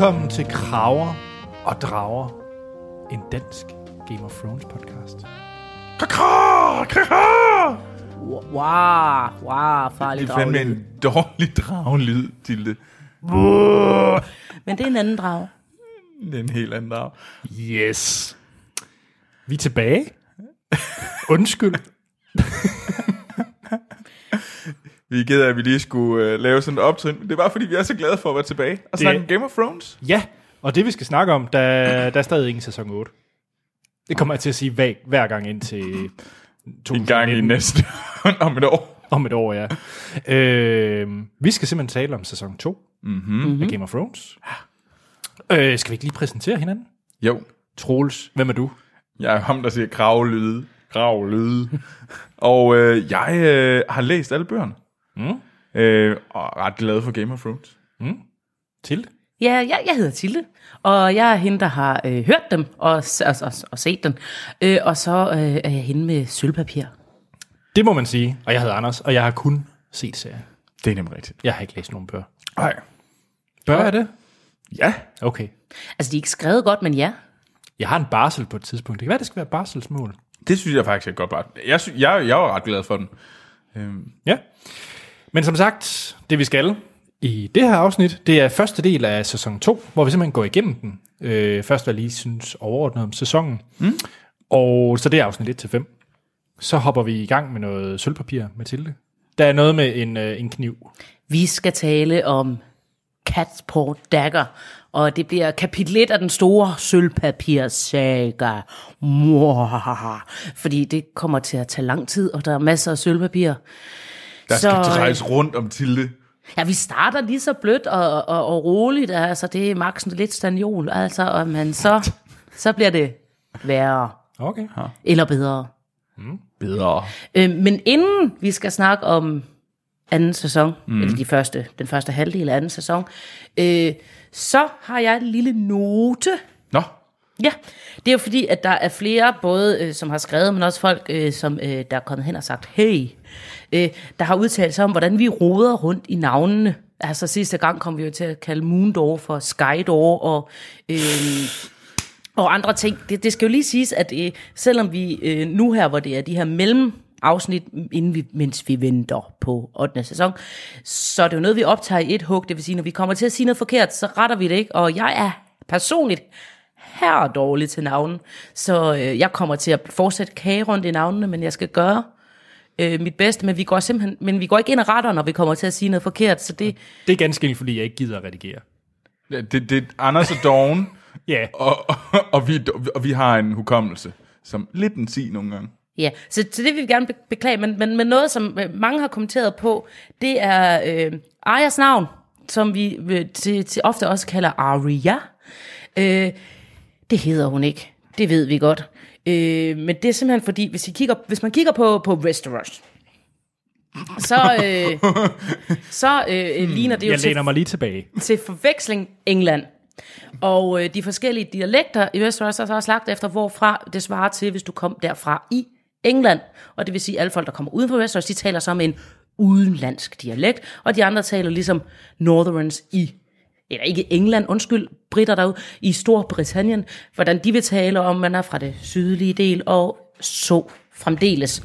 Velkommen til Kraver og Drager, en dansk Game of Thrones podcast. Kaka! Kaka! Wow, wow, farlig Det er fandme draglyd. en dårlig draglyd, Tilde. Men det er en anden drag. Det er en helt anden drag. Yes. Vi er tilbage. Undskyld. Vi er af, at vi lige skulle uh, lave sådan et optrin. Det var, fordi vi er så glade for at være tilbage og snakke om Game of Thrones. Ja, og det vi skal snakke om, der, der er stadig ingen sæson 8. Det kommer jeg til at sige hver, hver gang ind til En gang i næste om et år. om et år, ja. Øh, vi skal simpelthen tale om sæson 2 mm-hmm. af Game of Thrones. Øh, skal vi ikke lige præsentere hinanden? Jo, Troels, hvem er du? jeg er ham, der siger kravlyde. Kravlyde. og øh, jeg øh, har læst alle bøgerne. Mm. Øh, og er ret glad for Game of Thrones. Til? Ja, jeg, jeg hedder Tilde, og jeg er hende, der har øh, hørt dem og, og, og, og set dem. Øh, og så øh, er jeg hende med sølvpapir. Det må man sige. Og jeg hedder Anders, og jeg har kun set serien. Det er nemlig rigtigt. Jeg har ikke læst nogen bøger. Nej. Bør jeg det? Ja. Okay. Altså, de er ikke skrevet godt, men ja. Jeg har en barsel på et tidspunkt. Det kan være, det skal være barselsmål. Det synes jeg faktisk er godt bare. Jeg, sy- jeg, jeg var ret glad for den. Øhm, Ja. Men som sagt, det vi skal i det her afsnit, det er første del af sæson 2, hvor vi simpelthen går igennem den. Øh, først hvad jeg lige synes overordnet om sæsonen. Mm. Og så det er afsnit 1-5. Så hopper vi i gang med noget sølvpapir, Mathilde. Der er noget med en, øh, en kniv. Vi skal tale om Catsport Dagger, og det bliver kapitel 1 af den store sølvpapirsaga. Fordi det kommer til at tage lang tid, og der er masser af sølvpapir. Der skal Så, øh, drejes rundt om Tilde. Ja, vi starter lige så blødt og, og, og roligt, altså det er max lidt stanjol, altså, og, men så, så bliver det værre, Okay. eller bedre. Bedre. Øh, men inden vi skal snakke om anden sæson, mm. eller de første, den første halvdel af anden sæson, øh, så har jeg en lille note. Ja, det er jo fordi, at der er flere, både øh, som har skrevet, men også folk, øh, som øh, der er kommet hen og sagt, hey, øh, der har udtalt sig om, hvordan vi roder rundt i navnene. Altså sidste gang kom vi jo til at kalde Moondor for Skydor, og, øh, og andre ting. Det, det skal jo lige siges, at øh, selvom vi øh, nu her, hvor det er de her mellem afsnit, inden vi, mens vi venter på 8. sæson, så er det jo noget, vi optager i et hug. Det vil sige, når vi kommer til at sige noget forkert, så retter vi det ikke. Og jeg er personligt her dårlig til navnen. Så øh, jeg kommer til at fortsætte kage rundt i navnene, men jeg skal gøre øh, mit bedste. Men vi går simpelthen, men vi går ikke ind og retter, når vi kommer til at sige noget forkert. Så det, Det er ganske enkelt, fordi jeg ikke gider at redigere. det, det er Anders og Dawn, Ja, og, og, og, vi, og vi har en hukommelse, som lidt en sig nogle gange. ja, så, så det vil vi gerne be- beklage. Men, men, men noget, som øh, mange har kommenteret på, det er øh, Arias navn, som vi øh, til, til ofte også kalder Aria. Øh, det hedder hun ikke. Det ved vi godt. Øh, men det er simpelthen fordi, hvis, I kigger, hvis man kigger på, på Westeros, så, øh, så øh, ligner det jo jeg til, læner mig lige tilbage. til forveksling England. Og øh, de forskellige dialekter i Westeros er så også lagt efter, hvorfra det svarer til, hvis du kom derfra i England. Og det vil sige, at alle folk, der kommer uden for Westeros, de taler så med en udenlandsk dialekt, og de andre taler ligesom Northerns i eller ikke England, undskyld, britter derude, i Storbritannien, hvordan de vil tale om, man er fra det sydlige del, og så fremdeles.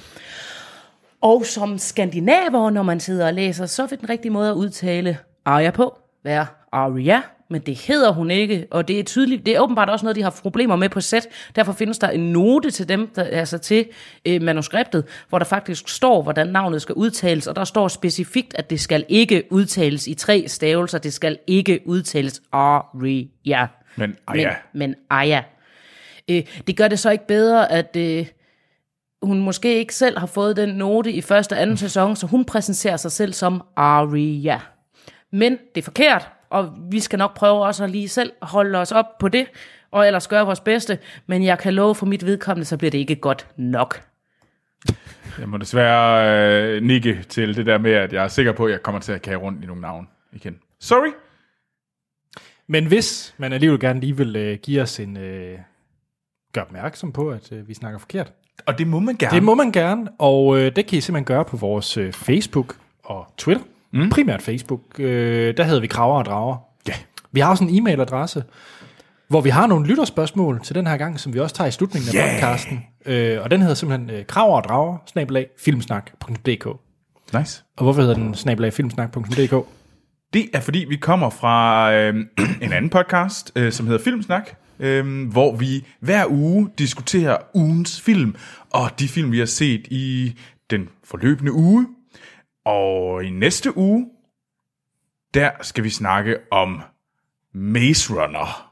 Og som skandinaver, når man sidder og læser, så vil den rigtige måde at udtale Arya på være Arya, men det hedder hun ikke, og det er tydeligt, det er åbenbart også noget, de har problemer med på sæt. Derfor findes der en note til dem, der, altså til øh, manuskriptet, hvor der faktisk står, hvordan navnet skal udtales, og der står specifikt, at det skal ikke udtales i tre stavelser, det skal ikke udtales Arya. Men Aya, Men, men Aya. Øh, det gør det så ikke bedre, at øh, hun måske ikke selv har fået den note i første og anden sæson, så hun præsenterer sig selv som Arya. Men det er forkert, og vi skal nok prøve også at lige selv holde os op på det, og ellers gøre vores bedste, men jeg kan love for mit vedkommende, så bliver det ikke godt nok. jeg må desværre øh, nikke til det der med, at jeg er sikker på, at jeg kommer til at kage rundt i nogle navn igen. Sorry. Men hvis man alligevel gerne lige vil øh, give os en... Øh, gør opmærksom på, at øh, vi snakker forkert. Og det må man gerne. Det må man gerne, og øh, det kan I simpelthen gøre på vores øh, Facebook og Twitter. Mm. Primært Facebook. Øh, der hedder vi Kraver og Drager. Ja. Vi har også en e-mailadresse, hvor vi har nogle lytterspørgsmål til den her gang, som vi også tager i slutningen af Yeah. podcasten. Øh, og den hedder simpelthen øh, kraver og drager, snabelag, filmsnak.dk. Nice. Og hvorfor hedder den snabelag, filmsnak.dk? Det er fordi, vi kommer fra øh, en anden podcast, øh, som hedder Filmsnak, øh, hvor vi hver uge diskuterer ugens film, og de film, vi har set i den forløbende uge. Og i næste uge, der skal vi snakke om Maze Runner.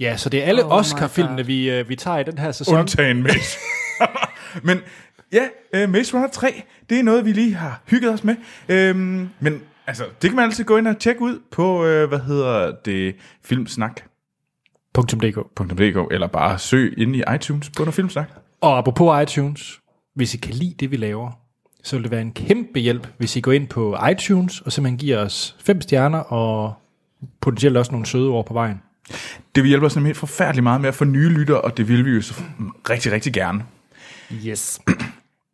Ja, så det er alle Oh Oscar-filmene, vi, øh, vi tager i den her sæson. Undtagen Maze. Men ja, øh, Maze Runner 3, det er noget, vi lige har hygget os med. Øhm, men altså, det kan man altid gå ind og tjekke ud på, øh, hvad hedder det, Filmsnak. .dk. .dk, eller bare søg inde i iTunes på noget filmsnak. Og apropos iTunes, hvis I kan lide det, vi laver, så vil det være en kæmpe hjælp, hvis I går ind på iTunes, og simpelthen giver os fem stjerner, og potentielt også nogle søde ord på vejen. Det vil hjælpe os nemlig helt forfærdeligt meget med at få nye lytter, og det vil vi jo så rigtig, rigtig gerne. Yes.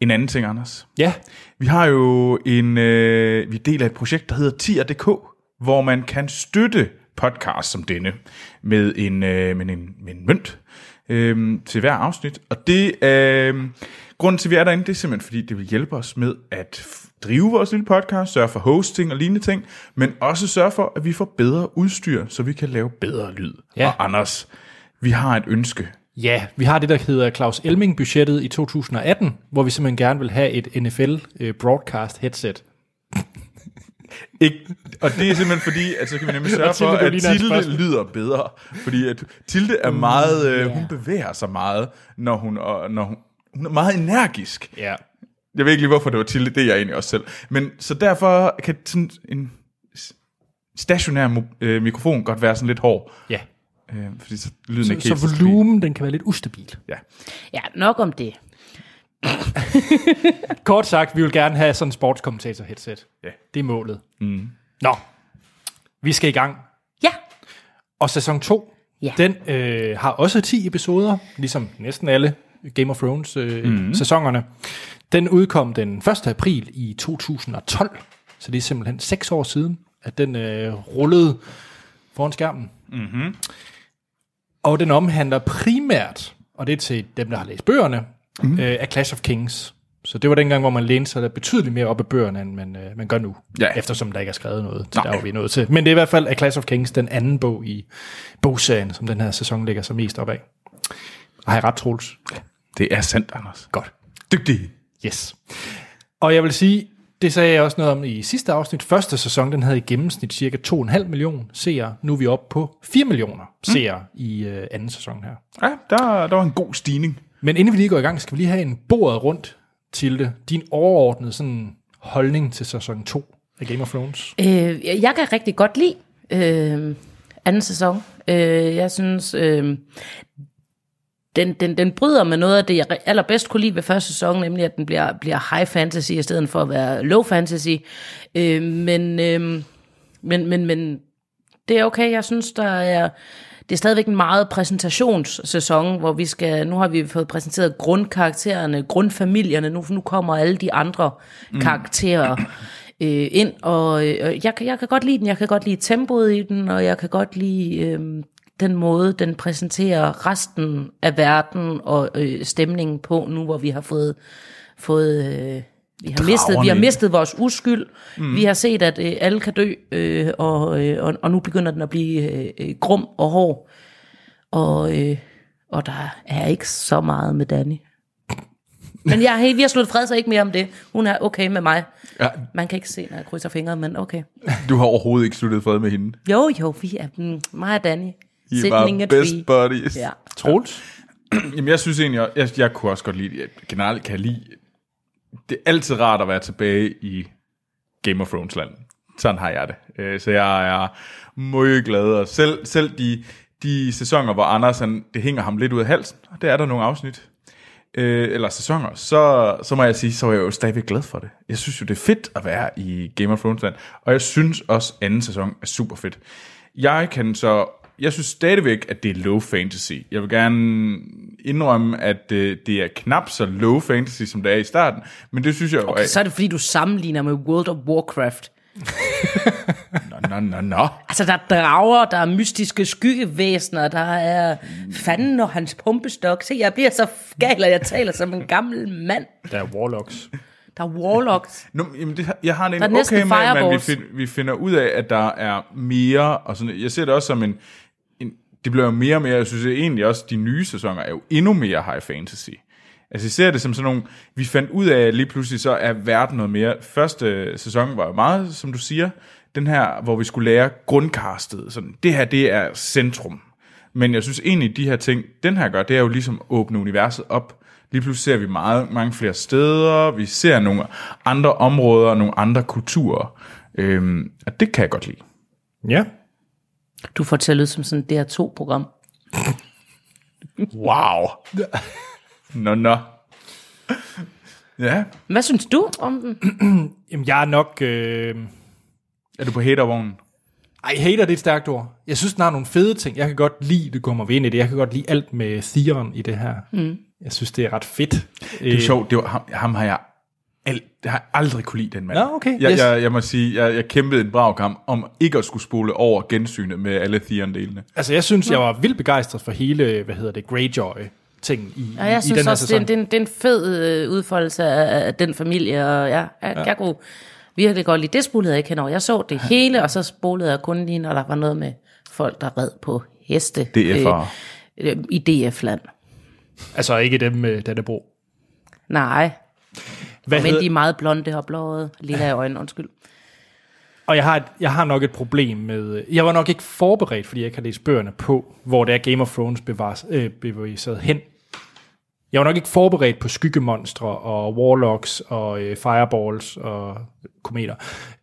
En anden ting, Anders. Ja, Vi har jo en, øh, vi deler et projekt, der hedder tier.dk, hvor man kan støtte podcast som denne med en, øh, med en, med en mønt øh, til hver afsnit. Og det øh, grunden til, at vi er derinde, det er simpelthen, fordi det vil hjælpe os med at drive vores lille podcast, sørge for hosting og lignende ting, men også sørge for, at vi får bedre udstyr, så vi kan lave bedre lyd. Ja. Og Anders, vi har et ønske. Ja, vi har det, der hedder Claus Elming-budgettet i 2018, hvor vi simpelthen gerne vil have et NFL øh, broadcast headset. Ikke, og det er simpelthen fordi, at så kan vi nemlig sørge for, at Tilde lyder bedre. Fordi at Tilde er meget, øh, ja. hun bevæger sig meget, når hun, når hun, hun er meget energisk. Ja. Jeg ved ikke lige, hvorfor det var Tilde, det er jeg egentlig også selv. Men så derfor kan sådan en stationær mo- øh, mikrofon godt være sådan lidt hård. Ja. Øh, fordi så lyden Så, ikke helt så volumen, den kan være lidt ustabil. Ja. Ja, nok om det. Kort sagt, vi vil gerne have sådan en sportskommentator headset. Ja. Det er målet. Mm. Nå, vi skal i gang. Ja, Og sæson 2, Ja. den øh, har også 10 episoder, ligesom næsten alle Game of Thrones øh, mm. Den udkom den 1. april i 2012, så det er simpelthen 6 år siden, at den øh, rullede foran skærmen. Mm-hmm. Og den omhandler primært, og det er til dem, der har læst bøgerne, mm. øh, af Clash of Kings. Så det var dengang, hvor man lænede sig der betydeligt mere op af bøgerne, end man, øh, man gør nu. Ja. Eftersom der ikke er skrevet noget. Nej. Der er vi nået til. Men det er i hvert fald af Clash of Kings, den anden bog i bogserien, som den her sæson ligger sig mest op af. Og har jeg ret, Troels? Det er sandt, Anders. Godt. Dygtig. Yes. Og jeg vil sige, det sagde jeg også noget om i sidste afsnit. Første sæson, den havde i gennemsnit cirka 2,5 millioner seere. Nu er vi oppe på 4 millioner seere mm. i øh, anden sæson her. Ja, der, der var en god stigning. Men inden vi lige går i gang, skal vi lige have en bordet rundt til det. Din overordnede sådan, holdning til sæson 2 af Game of Thrones. øh, jeg kan rigtig godt lide øh, anden sæson. Øh, jeg synes, øh, den, den, den bryder med noget af det, jeg allerbedst kunne lide ved første sæson, nemlig at den bliver, bliver high fantasy i stedet for at være low fantasy. Øh, men, øh, men, men, men det er okay. Jeg synes, der er... Det er stadigvæk en meget præsentationssæson, hvor vi skal, nu har vi fået præsenteret grundkaraktererne, grundfamilierne, nu, nu kommer alle de andre mm. karakterer øh, ind, og øh, jeg, kan, jeg kan godt lide den, jeg kan godt lide tempoet i den, og jeg kan godt lide øh, den måde, den præsenterer resten af verden og øh, stemningen på, nu hvor vi har fået, fået øh, vi har, mistet, vi har mistet vores uskyld. Mm. Vi har set, at øh, alle kan dø, øh, og, øh, og, og nu begynder den at blive øh, øh, grum og hård. Og, øh, og der er ikke så meget med Danny. Men jeg, hey, vi har sluttet fred, så ikke mere om det. Hun er okay med mig. Ja, Man kan ikke se, når jeg krydser fingre, men okay. du har overhovedet ikke sluttet fred med hende. Jo, jo, vi er mm, mig og Danny. I var best tree. buddies. Ja. Troels? Jamen, jeg synes egentlig, jeg, jeg kunne også godt lide, jeg generelt kan lide, det er altid rart at være tilbage i Game of Thrones land. Sådan har jeg det. Øh, Så jeg er meget glad, og selv, selv de, de sæsoner, hvor Anders, han, det hænger ham lidt ud af halsen, og der er der nogle afsnit, øh, eller sæsoner, så, så må jeg sige, så er jeg jo stadigvæk glad for det. Jeg synes jo, det er fedt at være i Game of Thrones land, og jeg synes også, anden sæson er super fedt. Jeg kan så, jeg synes stadigvæk, at det er low fantasy. Jeg vil gerne indrømme, at øh, det er knap så low fantasy, som det er i starten, men det synes jeg Okay, er... så er det fordi, du sammenligner med World of Warcraft. Nå, nå, nå, nå. Altså, der er drager, der er mystiske skyggevæsener, der er fanden og hans pumpestok. Se, jeg bliver så gal, at jeg taler som en gammel mand. Der er Warlocks. Der er warlocks. Nå, jamen det, jeg har det Der er en okay med, at vi, find, vi finder ud af, at der er mere, og sådan, jeg ser det også som en det bliver jo mere og mere, jeg synes egentlig også, de nye sæsoner er jo endnu mere high fantasy. Altså jeg ser det som sådan nogle, vi fandt ud af, at lige pludselig så er verden noget mere. Første sæson var jo meget, som du siger, den her, hvor vi skulle lære grundkastet. Sådan, det her, det er centrum. Men jeg synes egentlig, de her ting, den her gør, det er jo ligesom at åbne universet op. Lige pludselig ser vi meget, mange flere steder, vi ser nogle andre områder, nogle andre kulturer. Øhm, og det kan jeg godt lide. Ja. Du får til at lyde som sådan et DR2-program. Wow. Nå, nå. Ja, Hvad synes du om den? Jamen, jeg er nok... Øh... er du på hatervognen? Ej, hater det er et stærkt ord. Jeg synes, den har nogle fede ting. Jeg kan godt lide, det kommer vi ind i det. Jeg kan godt lide alt med Theon i det her. Mm. Jeg synes, det er ret fedt. Det er sjovt, det var, ham, ham har jeg alt, jeg har aldrig kunne lide den mand. Nå, okay, Jeg, yes. jeg, jeg må sige, jeg, jeg kæmpede en brav kamp om ikke at skulle spole over gensynet med alle Theon-delene. Altså, jeg synes, jeg var vildt begejstret for hele, hvad hedder det, Greyjoy-ting i, Ja, jeg i synes den her også, det er, sæson. en- det, er en, det er en fed øh, udfoldelse af, af den familie, og ja, jeg, ja. jeg kunne virkelig godt lide. Det spolede jeg ikke henover. Jeg så det hele, og så spolede jeg kun lige, når der var noget med folk, der red på heste DF'ere. øh, i DF-land. Altså, ikke dem med Dannebro. Nej, Hvad men hedder, de er meget blonde og blåede. Lilla i øjnene, undskyld. Og jeg har, et, jeg har nok et problem med... Jeg var nok ikke forberedt, fordi jeg ikke har læst bøgerne på, hvor det er Game of Thrones bevares, øh, hen. Jeg var nok ikke forberedt på skyggemonstre og warlocks og øh, fireballs og kometer.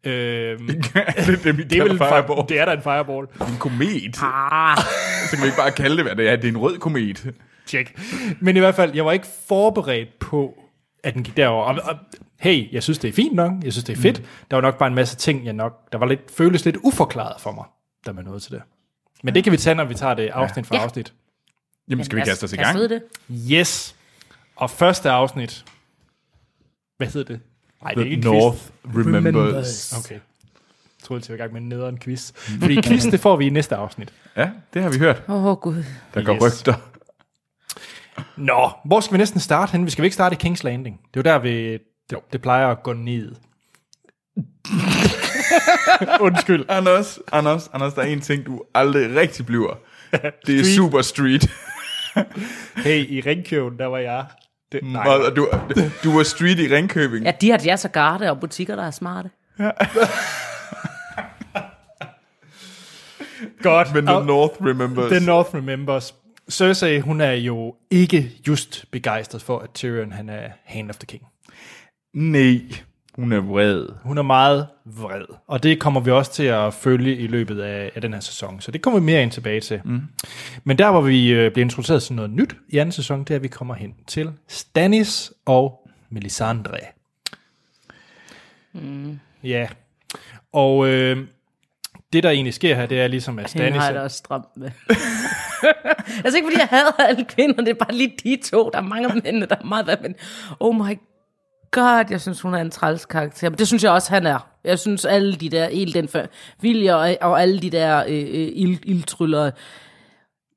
Øh, det er det, vi det, er vel en fireball. fi- det er da en fireball. En komet. Ah, Så kan vi ikke bare kalde det, hvad det er. Det er en rød komet. Tjek. Men i hvert fald, jeg var ikke forberedt på, at den gik derover. Og, og, hey, jeg synes, det er fint nok. Jeg synes, det er fedt. Mm. Der var nok bare en masse ting, jeg nok... Der var lidt, føles lidt uforklaret for mig, da man nåede til det. Men det kan vi tage, når vi tager det afsnit for Ja. afsnit. Jamen, skal vi kaste os i gang? Det. Yes. Og første afsnit. Hvad hedder det? Nej, det er The ikke North quiz. Remembers. Okay. Jeg troede, jeg var i gang med en nederen quiz. Fordi quiz, det får vi i næste afsnit. Ja, det har vi hørt. Åh, oh, Gud. Der går Yes. rygter. Nå, hvor skal vi næsten starte hen? Vi skal vi ikke starte i King's Landing? Det er jo der, vi, det, det plejer at gå ned. Undskyld. Anders, Anders, Anders, der er en ting, du aldrig rigtig bliver. Det er Street. super street. Hey, i Ringkøben, der var jeg. Det, nej, Og du, du var street i Ringkøbing. Ja, de har jazz og garde og butikker, der er smarte. godt. Men the North remembers. The North Remembers. Cersei, hun er jo ikke just begejstret for, at Tyrion han er Hand of the King. Nej, hun er vred. Hun er meget vred, og det kommer vi også til at følge i løbet af, af den her sæson, så det kommer vi mere ind tilbage til. Mm. Men der, hvor vi øh, bliver introduceret til noget nyt i anden sæson, det er, at vi kommer hen til Stannis og Melisandre. Mm. Ja, og øh, det, der egentlig sker her, det er ligesom, at Hende Stannis... har jeg det også stramt med. altså ikke fordi jeg hader alle kvinder, det er bare lige de to. Der er mange af mændene, der er meget værd, men oh my god, jeg synes, hun er en træls karakter. Men det synes jeg også, han er. Jeg synes, alle de der, hele den familie og, og alle de der øh, øh, ild, ildtryllere,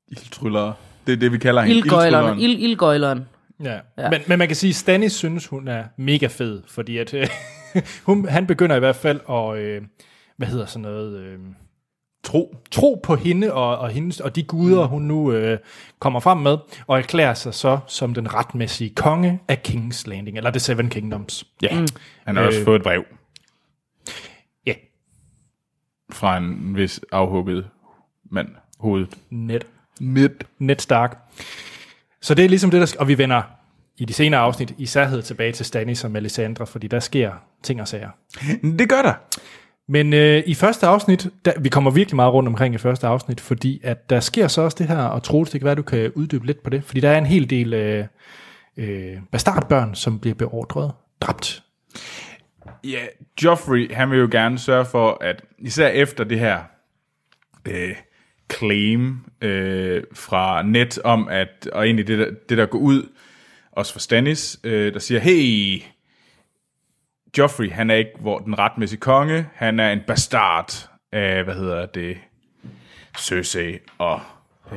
Ildtryllere. Det er det, vi kalder hende. ildgøjleren, ild, ildgøjleren. Ja. ja. Men, men man kan sige, at Stannis synes, hun er mega fed, fordi at, øh, hun, han begynder i hvert fald at, øh, hvad hedder sådan noget, øh, Tro. tro på hende og, og, hendes, og de guder, hun nu øh, kommer frem med, og erklærer sig så som den retmæssige konge af King's Landing, eller The Seven Kingdoms. Ja, mm. han har også Øh. fået et brev Ja, fra en vis afhugget mand. Hovedet. net, Midt. net Stark. Så det er ligesom det, der sk- og vi vender i de senere afsnit i særhed tilbage til Stannis og Melisandre, fordi der sker ting og sager. Det gør der. Men øh, i første afsnit, der, vi kommer virkelig meget rundt omkring i første afsnit, fordi at der sker så også det her, og Troels, det kan være, du kan uddybe lidt på det, fordi der er en hel del øh, øh, bastardbørn, som bliver beordret dræbt. Ja, Joffrey, han vil jo gerne sørge for, at især efter det her øh, claim øh, fra net om, at, og egentlig det der, det der går ud, også for Stannis, øh, der siger, hey, Joffrey, han er ikke hvor den retmæssige konge, han er en bastard af, hvad hedder det, Cersei og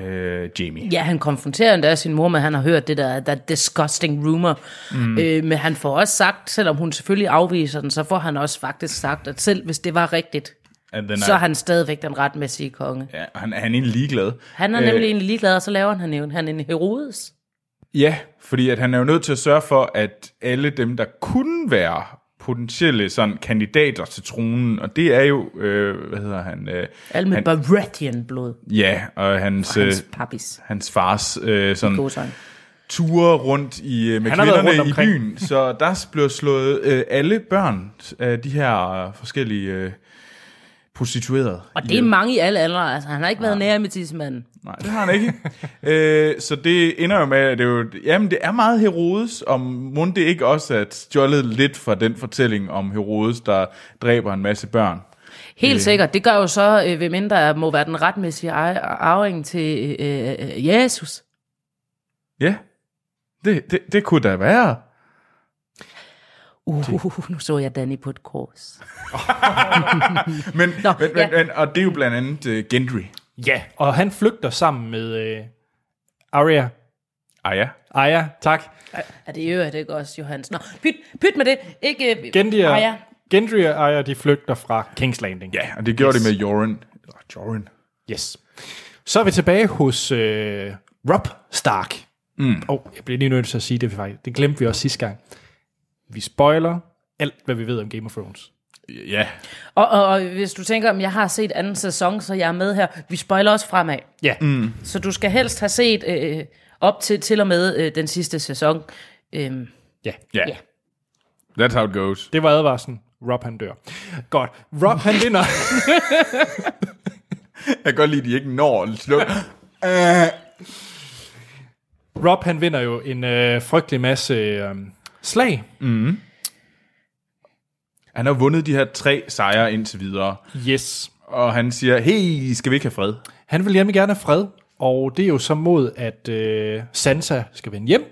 øh, Jamie. Ja, han konfronterer endda sin mor med, han har hørt det der, that disgusting rumor. Mm. Øh, men han får også sagt, selvom hun selvfølgelig afviser den, så får han også faktisk sagt, at selv hvis det var rigtigt, så er han stadigvæk den retmæssige konge. Ja, han, han er egentlig ligeglad. Han er nemlig egentlig ligeglad, og så laver han, en- han en Herodes. Ja, fordi at han er jo nødt til at sørge for, at alle dem, der kunne være potentielle sådan, kandidater til tronen, og det er jo, øh, hvad hedder han? Øh, Alle med han, Baratheon-blod. Ja, og hans, øh, Hans pappis. hans fars øh, sådan, ture rundt i, øh, med Han har været kvinderne rundt i byen, så der blev slået øh, alle børn af de her øh, forskellige øh, prostituerede. Og det er mange i alle aldre. Altså, han har ikke været nær med tidsmanden. Nej, det har han ikke. øh, så det ender jo med, at det, er jo, jamen, det er meget Herodes, om må det ikke også er stjålet lidt fra den fortælling om Herodes, der dræber en masse børn. Helt sikkert. Det gør jo så, øh, ved mindre at må være den retmæssige arving til øh, øh, Jesus. Ja, det, det, det kunne da være. Uh, nu så jeg Danny på et kors. Men, Nå, men, ja. men, og det er jo blandt andet uh, Gendry. Ja, og han flygter sammen med øh, Arya. Ah ja. Arya, tak. Er det jo, det ikke også, Johans? Nå, pyt, pyt med det. Ikke, øh, Gendry og, ja. Gendry og Arya, de flygter fra King's Landing. Ja, og det gjorde yes. det med Joran. Eller Joran. Yes. Så er vi tilbage hos øh, Rob Stark. Mm. Oh, jeg bliver lige nødt til at sige det, faktisk. det glemte vi også sidste gang. Vi spoiler alt, hvad vi ved om Game of Thrones. Ja, Og, og, og hvis du tænker, om jeg har set anden sæson, så jeg er med her. Vi spoiler også fremad. Ja, mm. Så du skal helst have set øh, op til til og med øh, den sidste sæson. Øhm, ja. ja. Ja. That's how it goes. Det var advarslen. Rob han dør. Godt. Rob han vinder. Jeg kan godt lide, at de ikke når at slukke. Rob han vinder jo en øh, frygtelig masse øh, slag. Han har vundet de her tre sejre indtil videre. Yes. Og han siger, hey, skal vi ikke have fred? Han vil hjemme gerne have fred, og det er jo så mod, at øh, Sansa skal vende hjem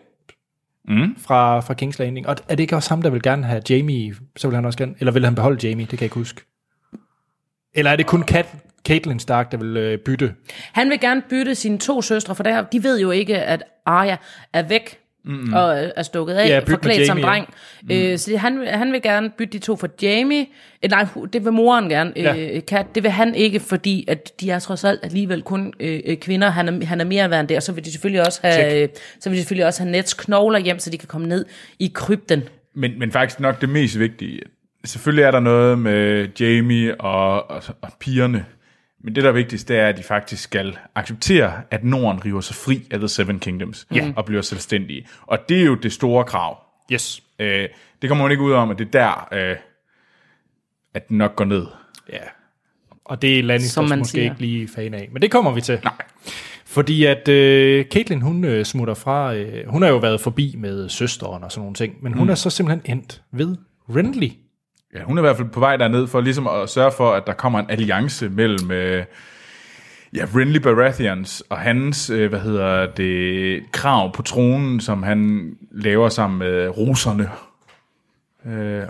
mm. fra, fra King's Landing. Og er det ikke også ham, der vil gerne have Jamie, så vil han også gerne, eller vil han beholde Jamie, det kan jeg ikke huske. Eller er det kun Kat, Caitlyn Stark, der vil øh, bytte? han vil gerne bytte sine to søstre, for der, de ved jo ikke, at Arya er væk. Mm-hmm. og er stukket af, Ja, ja, forklædt som dreng. Mm. Øh, så han, han vil gerne bytte de to for Jamie. Øh, nej, det vil moren gerne. Ja. Øh, Kat, det vil han ikke, fordi at de er trods alt alligevel kun øh, øh, kvinder. Han er, han er mere værd end det, og så vil de selvfølgelig også have, øh, så vil de selvfølgelig også have Nets knogler hjem, så de kan komme ned i krypten. Men, men faktisk nok det mest vigtige. Selvfølgelig er der noget med Jamie og, og, og pigerne. Men det, der er vigtigst, det er, at de faktisk skal acceptere, at Norden river sig fri af The Seven Kingdoms ja. og bliver selvstændige. Og det er jo det store krav. Yes. Øh, det kommer man ikke ud om, at det er der, øh, at den nok går ned. Ja. Og det er Som Lannisters man måske siger. ikke lige fan af. Men det kommer vi til. Nej. Fordi at øh, Caitlyn, hun øh, smutter fra, øh, hun har jo været forbi med søsteren og sådan nogle ting, men hun mm. er så simpelthen endt ved Renly. Ja, hun er i hvert fald på vej derned for ligesom at sørge for, at der kommer en alliance mellem øh, ja, Renly Baratheons og hans, øh, hvad hedder det, krav på tronen, som han laver sammen med roserne.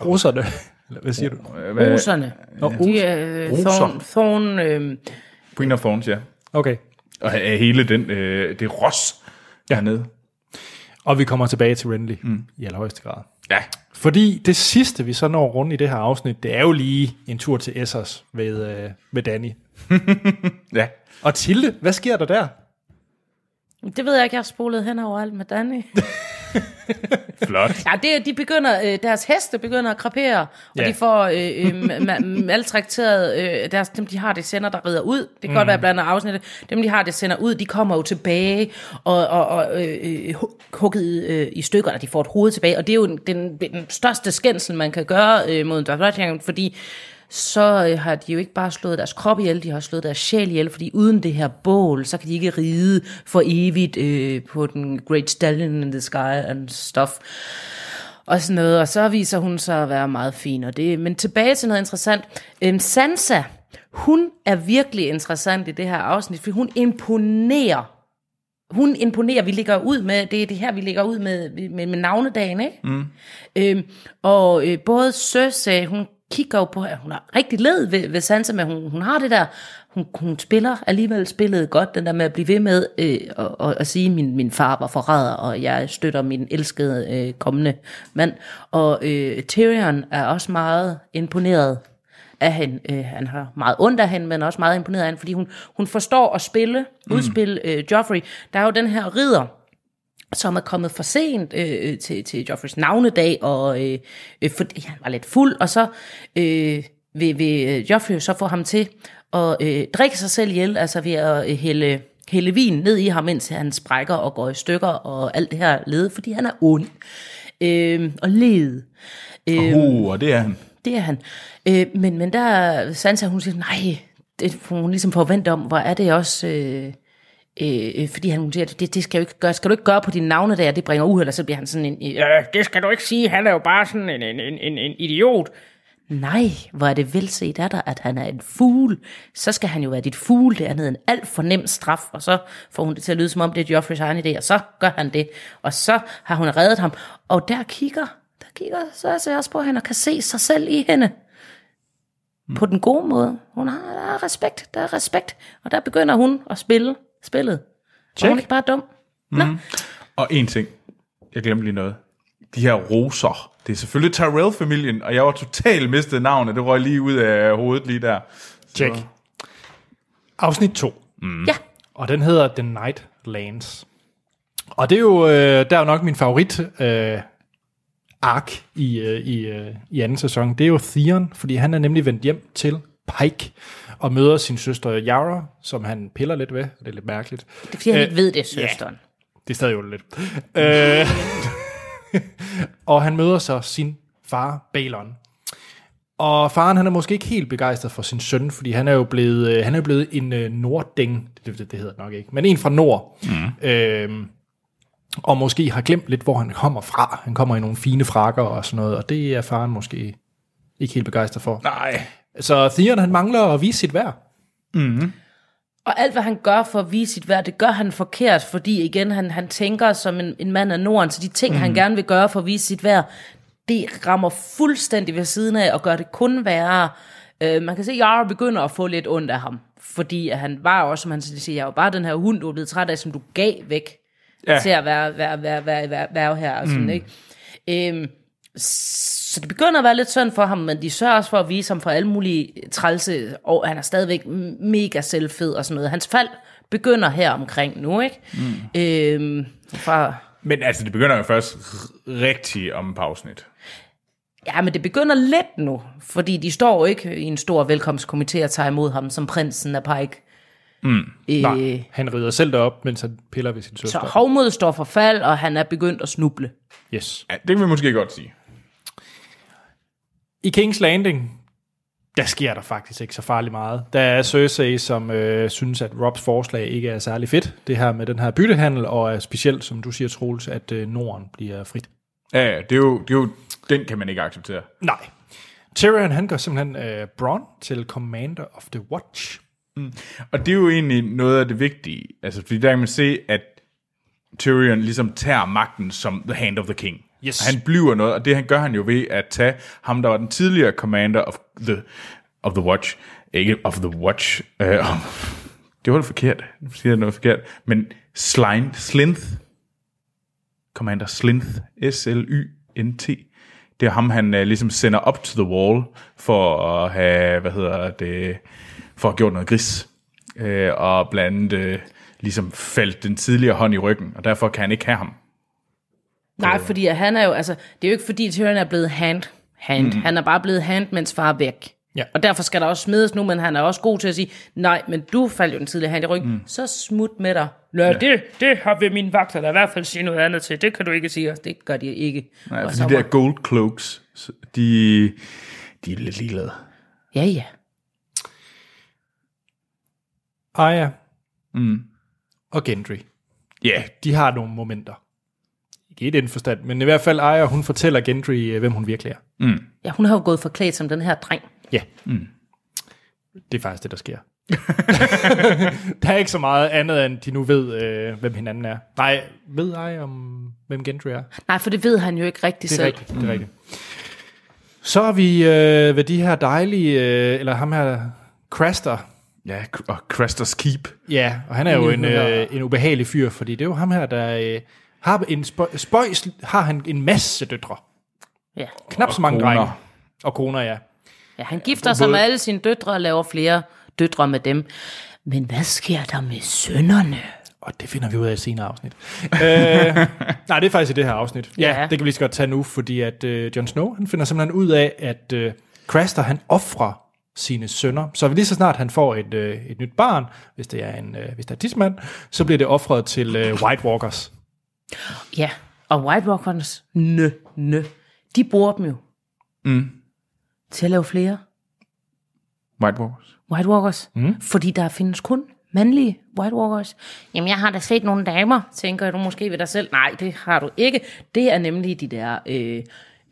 Russerne. Eller hvad siger du? Hvad- Roserne. Nå, De er øh, Roser. thorn, thorn øh, Queen of Thorns, ja. Okay. Og af hele den, øh, det ros dernede. Og vi kommer tilbage til Renly mm. i allerhøjeste grad. Ja. Fordi det sidste, vi så når rundt i det her afsnit, det er jo lige en tur til Essos ved, øh, med Danny. Ja. Og Tilde, hvad sker der der? Det ved jeg ikke, jeg har spolet hen over alt med Danny. Flot. Ja, det, de begynder, øh, deres heste begynder at krapere, og Ja. de får øh, øh, ma- ma- maltrakteret, øh, deres, dem de har, det sender, der rider ud. Det kan mm. godt være blandt afsnittet. Dem de har, det sender ud, de kommer jo tilbage og, og, og øh, øh, hu- hugget øh, i stykker, og de får et hoved tilbage. Og det er jo den, den, den største skændsel, man kan gøre øh, mod en Dothraki, fordi så øh, har de jo ikke bare slået deres krop ihjel, de har slået deres sjæl ihjel, fordi uden det her bål, så kan de ikke ride for evigt øh, på den Great Stallion in the Sky and stuff og sådan noget, og så viser hun sig at være meget fin. Og det, men tilbage til noget interessant. Øhm, Sansa, hun er virkelig interessant i det her afsnit, for hun imponerer. Hun imponerer, vi ligger ud med, det er det her, vi ligger ud med, med, med navnedagen, ikke? Mm. Øhm, og øh, både Cersei, hun kigger jo på, at hun har rigtig led ved, ved Sansa, men hun, hun har det der, hun, hun spiller alligevel spillet godt, den der med at blive ved med øh, og, og, at sige, min, min far var forræder, og jeg støtter min elskede øh, kommende mand. Og øh, Tyrion er også meget imponeret af hende. Øh, han har meget ondt af hende, men også meget imponeret af hende, fordi hun, hun forstår at spille, udspille øh, Joffrey. Der er jo den her ridder, som er kommet for sent øh, til, til Joffreys navnedag, og øh, øh, fordi han var lidt fuld, og så øh, vil, vil øh, Joffrey så få ham til at øh, drikke sig selv ihjel, altså ved at øh, hælde, hælde vin ned i ham, mens han sprækker og går i stykker, og alt det her led, fordi han er ond øh, og led. Øh, Uh, og det er han. det er han. Øh, men, men der Sansa, hun siger, nej, det, hun ligesom forventer om, hvor er det også... Øh, Øh, øh, fordi han siger, det, det skal, jo ikke gøre, skal du ikke gøre på dine navne der, det bringer uheld, og så bliver han sådan en, øh, det skal du ikke sige, han er jo bare sådan en, en, en, en, idiot. Nej, hvor er det velset af dig, at han er en fugl. Så skal han jo være dit fugl, det er andet en alt for nem straf, og så får hun det til at lyde som om, det er Joffreys egen idé, og så gør han det, og så har hun reddet ham. Og der kigger, der kigger så ser også på hende, og kan se sig selv i hende. På den gode måde. Hun har, der er respekt, der er respekt. Og der begynder hun at spille spillet. Og hun er ikke bare dum. Nå, Og en ting, jeg glemte lige noget. De her roser, det er selvfølgelig Tyrell-familien, og jeg var totalt mistet navnet. Det røg lige ud af hovedet lige der. Check. Afsnit 2. Mm. Ja, Og den hedder The Night Lands. Og det er jo, øh, der er jo nok min favorit øh, ark i, øh, i, øh, i anden sæson. Det er jo Theon, fordi han er nemlig vendt hjem til Pike og møder sin søster Yara, som han piller lidt ved. Det er lidt mærkeligt. det er fordi, han Øh, ikke ved det, søsteren. Det er stadig jo lidt. øh, og han møder så sin far, Balon. Og faren han er måske ikke helt begejstret for sin søn, fordi han er jo blevet, øh, han er jo blevet en øh, nordding, det, det, det hedder det nok ikke, men en fra nord. Mm. Øh, og måske har glemt lidt, hvor han kommer fra. Han kommer i nogle fine frakker og sådan noget, og det er faren måske ikke helt begejstret for. Nej. Så Theon han mangler at vise sit værd. Og alt, hvad han gør for at vise sit værd, det gør han forkert, fordi igen, han, han tænker som en, en mand af Norden, så de ting, mm. han gerne vil gøre for at vise sit værd, det rammer fuldstændig ved siden af, og gør det kun værre. Øh, man kan se, at Yara begynder at få lidt ondt af ham, fordi at han var også, som han siger, jeg var bare den her hund, du er blevet træt af, som du gav væk Ja. ja. til at være, være, være, være, være, være her. Og sådan, mm. ikke? Øhm, så det begynder at være lidt synd for ham, men de sørger også for at vise ham for alle mulige trælse, og han er stadigvæk mega selvfed og sådan noget. Hans fald begynder her omkring nu, ikke? Mm. Øhm, fra, Men altså, det begynder jo først r- rigtig om pausnit. ja, men det begynder lidt nu, fordi de står jo ikke i en stor velkomstkomité og tager imod ham som prinsen af Pike. Mm. Øh, Nej, han rider selv derop, mens han piller ved sin så søster. hovmodet står for fald, og han er begyndt at snuble. Yes. Ja, det kan vi måske godt sige. I King's Landing, der sker der faktisk ikke så farligt meget. Der er Cersei, som øh, synes, at Robs forslag ikke er særlig fedt. Det her med den her byttehandel, og er specielt, som du siger, Troels, at øh, Norden bliver frit. Ja, ja, det er, jo, det er jo, den kan man ikke acceptere. Nej. Tyrion, han gør simpelthen øh, Bronn til Commander of the Watch. Og det er jo egentlig noget af det vigtige. Altså, fordi der kan man se, at Tyrion ligesom tager magten som the hand of the king. Yes. Og han bliver noget, og det han gør han jo ved at tage ham, der var den tidligere commander of the, of the watch. Ikke of the watch. Uh, det var det forkert. Nu siger jeg noget forkert. Men Slynt, Slinth. Commander Slinth. S-L-Y-N-T. Det er ham, han uh, ligesom sender op to the wall for at have, hvad hedder det, for at have gjort noget gris. Uh, og blandt andet uh, ligesom faldt den tidligere hånd i ryggen, og derfor kan han ikke have ham. Nej, fordi at han er jo, altså, det er jo ikke fordi Tyrion er blevet hand, hand. Mm. Han er bare blevet hand, mens far er væk. Ja. Og derfor skal der også smides nu, men han er også god til at sige, nej, men du faldt jo den tidligere hand i ryggen, mm. så smut med dig. Nå, ja. det, det har vi mine vagter der i hvert fald sige noget andet til. Det kan du ikke sige, det gør de ikke. Nej, Og for så de der gold cloaks, de, de er lidt ligeglade. Ja, ja. Arya mm. og Gendry. Ja, yeah. De har nogle momenter. Ikke i den forstand, men i hvert fald Arya, hun fortæller Gendry, øh, hvem hun virkelig er. Ja, hun har jo gået forklædt som den her dreng. Ja. Mm. Det er faktisk det, der sker. der er ikke så meget andet, end de nu ved, øh, hvem hinanden er. Nej, ved jeg om, hvem Gendry er? Nej, for det ved han jo ikke rigtig Det er selv. rigtigt, det er rigtigt. Så er vi øh, ved de her dejlige, øh, eller ham her, Craster. Ja, og Crestos Keep. Ja, og han er jo en, øh, en ubehagelig fyr, fordi det er jo ham her, der øh, har en spøj, spøjs, har han en masse døtre. Ja. Knap så mange drenge. Og koner, ja. ja, han gifter sig med alle sine døtre og laver flere døtre med dem. Men hvad sker der med sønnerne? Og det finder vi ud af i senere afsnit. øh, nej, det er faktisk i det her afsnit. Ja, Ja. det kan vi lige så godt tage nu, fordi at øh, Jon Snow, han finder simpelthen ud af, at øh, Craster, han offrer sine sønner. Så lige så snart han får et, øh, et nyt barn, hvis det er en øh, hvis det er tidsmand, så bliver det offret til øh, White Walkers. Ja, og White Walkers, nø, nø, de bruger dem jo Mm. til at lave flere White Walkers. White Walkers, mm. fordi der findes kun mandlige White Walkers. Jamen, jeg har da set nogle damer, tænker du måske ved dig selv. Nej, det har du ikke. Det er nemlig de der, øh,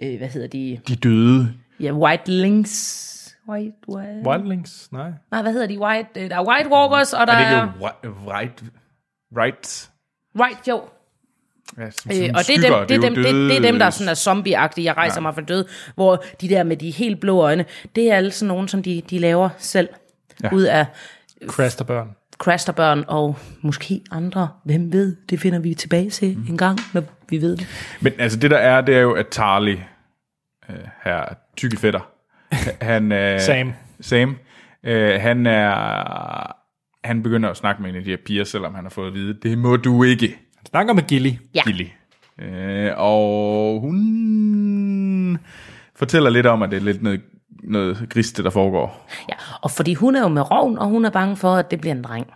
øh, hvad hedder de? De døde. Ja, White Links. White, white. Wildlings? Nej. Nej, hvad hedder de? White, øh, der er White Walkers, og der Er det er... ikke White... Right... Right... Right, jo. Ja, som, Øh, som og det er, skygger. dem, det, er dem, det, det er dem, der er sådan er zombie-agtige. Jeg rejser ja. mig fra død. Hvor de der med de helt blå øjne, det er alle sådan nogen, som de, de laver selv. Ja. Ud af Craster-børn. Crasterbørn og måske andre. Hvem ved? Det finder vi tilbage til mm. en gang, når vi ved det. Men altså det der er, det er jo, at Tarly, øh, her tykke fætter, han, øh, Sam. Sam, øh, han er, han begynder at snakke med en af de her piger, selvom han har fået at vide, det må du ikke, Han snakker med Gilly. Ja. Gilly. Øh, og hun fortæller lidt om, at det er lidt noget, noget griste, der foregår. Ja, og fordi hun er jo med rovn, og hun er bange for, at det bliver en dreng.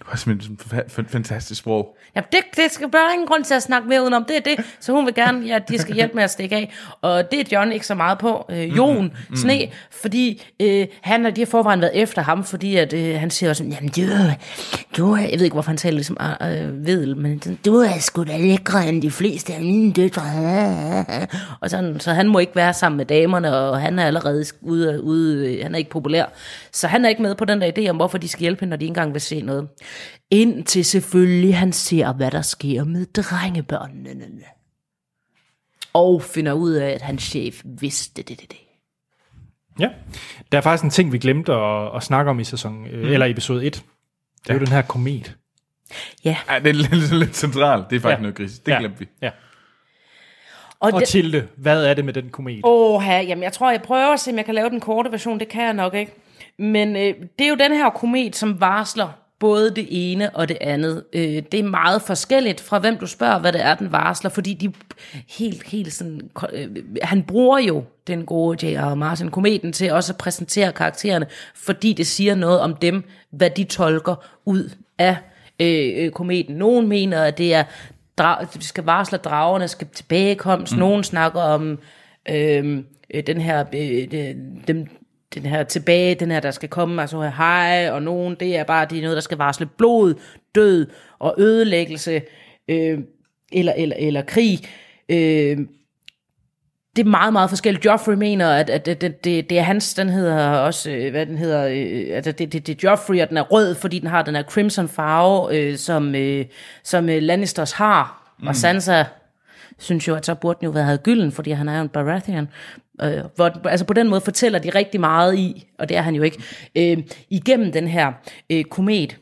Du har simpelthen et fa- fantastisk sprog. Ja, det, det skal bare ingen grund til at snakke mere udenom. Det er det. Så hun vil gerne, ja, de skal hjælpe med at stikke af. Og det er John ikke så meget på. Øh, Jon mm, Sne, fordi øh, han og de har forvejen været efter ham, fordi at, øh, han siger også, jamen du, du er, jeg ved ikke, hvorfor han taler ligesom øh, vedel, men du er sgu da lækre end de fleste af mine døtre. Og sådan, så han må ikke være sammen med damerne, og han er allerede ude, ude han er ikke populær. Så han er ikke med på den der idé om, hvorfor de skal hjælpe hende, når de ikke engang vil se noget. Indtil selvfølgelig han ser, hvad der sker med drengebørnene. Og finder ud af, at hans chef vidste det, det, det. Ja. Der er faktisk en ting, vi glemte at, at snakke om i sæson, øh, eller episode 1. Det er jo den her komet. Ja, Ja, det er lidt, lidt centralt. Det er faktisk Ja. ja. noget gris. Det ja. glemte vi. Ja. og, Og det, Tilde, hvad er det med den komet? Åh, her, jamen jeg tror, jeg prøver at se, om jeg kan lave den korte version. Det kan jeg nok ikke. Men øh, det er jo den her komet, som varsler både det ene og det andet. Øh, det er meget forskelligt fra hvem du spørger, hvad det er, den varsler, fordi de helt, helt sådan, øh, han bruger jo den gode J.R. Martin, kometen, til også at præsentere karaktererne, fordi det siger noget om dem, hvad de tolker ud af øh, øh, kometen. Nogen mener, at det er dra- det skal varsle, dragerne skal tilbagekomst. Mm. Nogen snakker om øh, øh, den her øh, de- dem, den her tilbage, den her, der skal komme, altså hej, og nogen, det er bare det er noget, der skal varsle blod, død og ødelæggelse, øh, eller, eller, eller krig. Øh, det er meget, meget forskelligt. Joffrey mener, at, at, at det, det, det er hans, den hedder også, øh, hvad den hedder, øh, at det, det, det er Joffrey, og den er rød, fordi den har den her crimson farve, øh, som, øh, som øh, Lannisters har. Mm. Og Sansa synes jo, at så burde den jo have gylden, fordi han er jo en Baratheon. Øh, hvor, altså på den måde fortæller de rigtig meget i, og det er han jo ikke, øh, igennem den her øh, komet.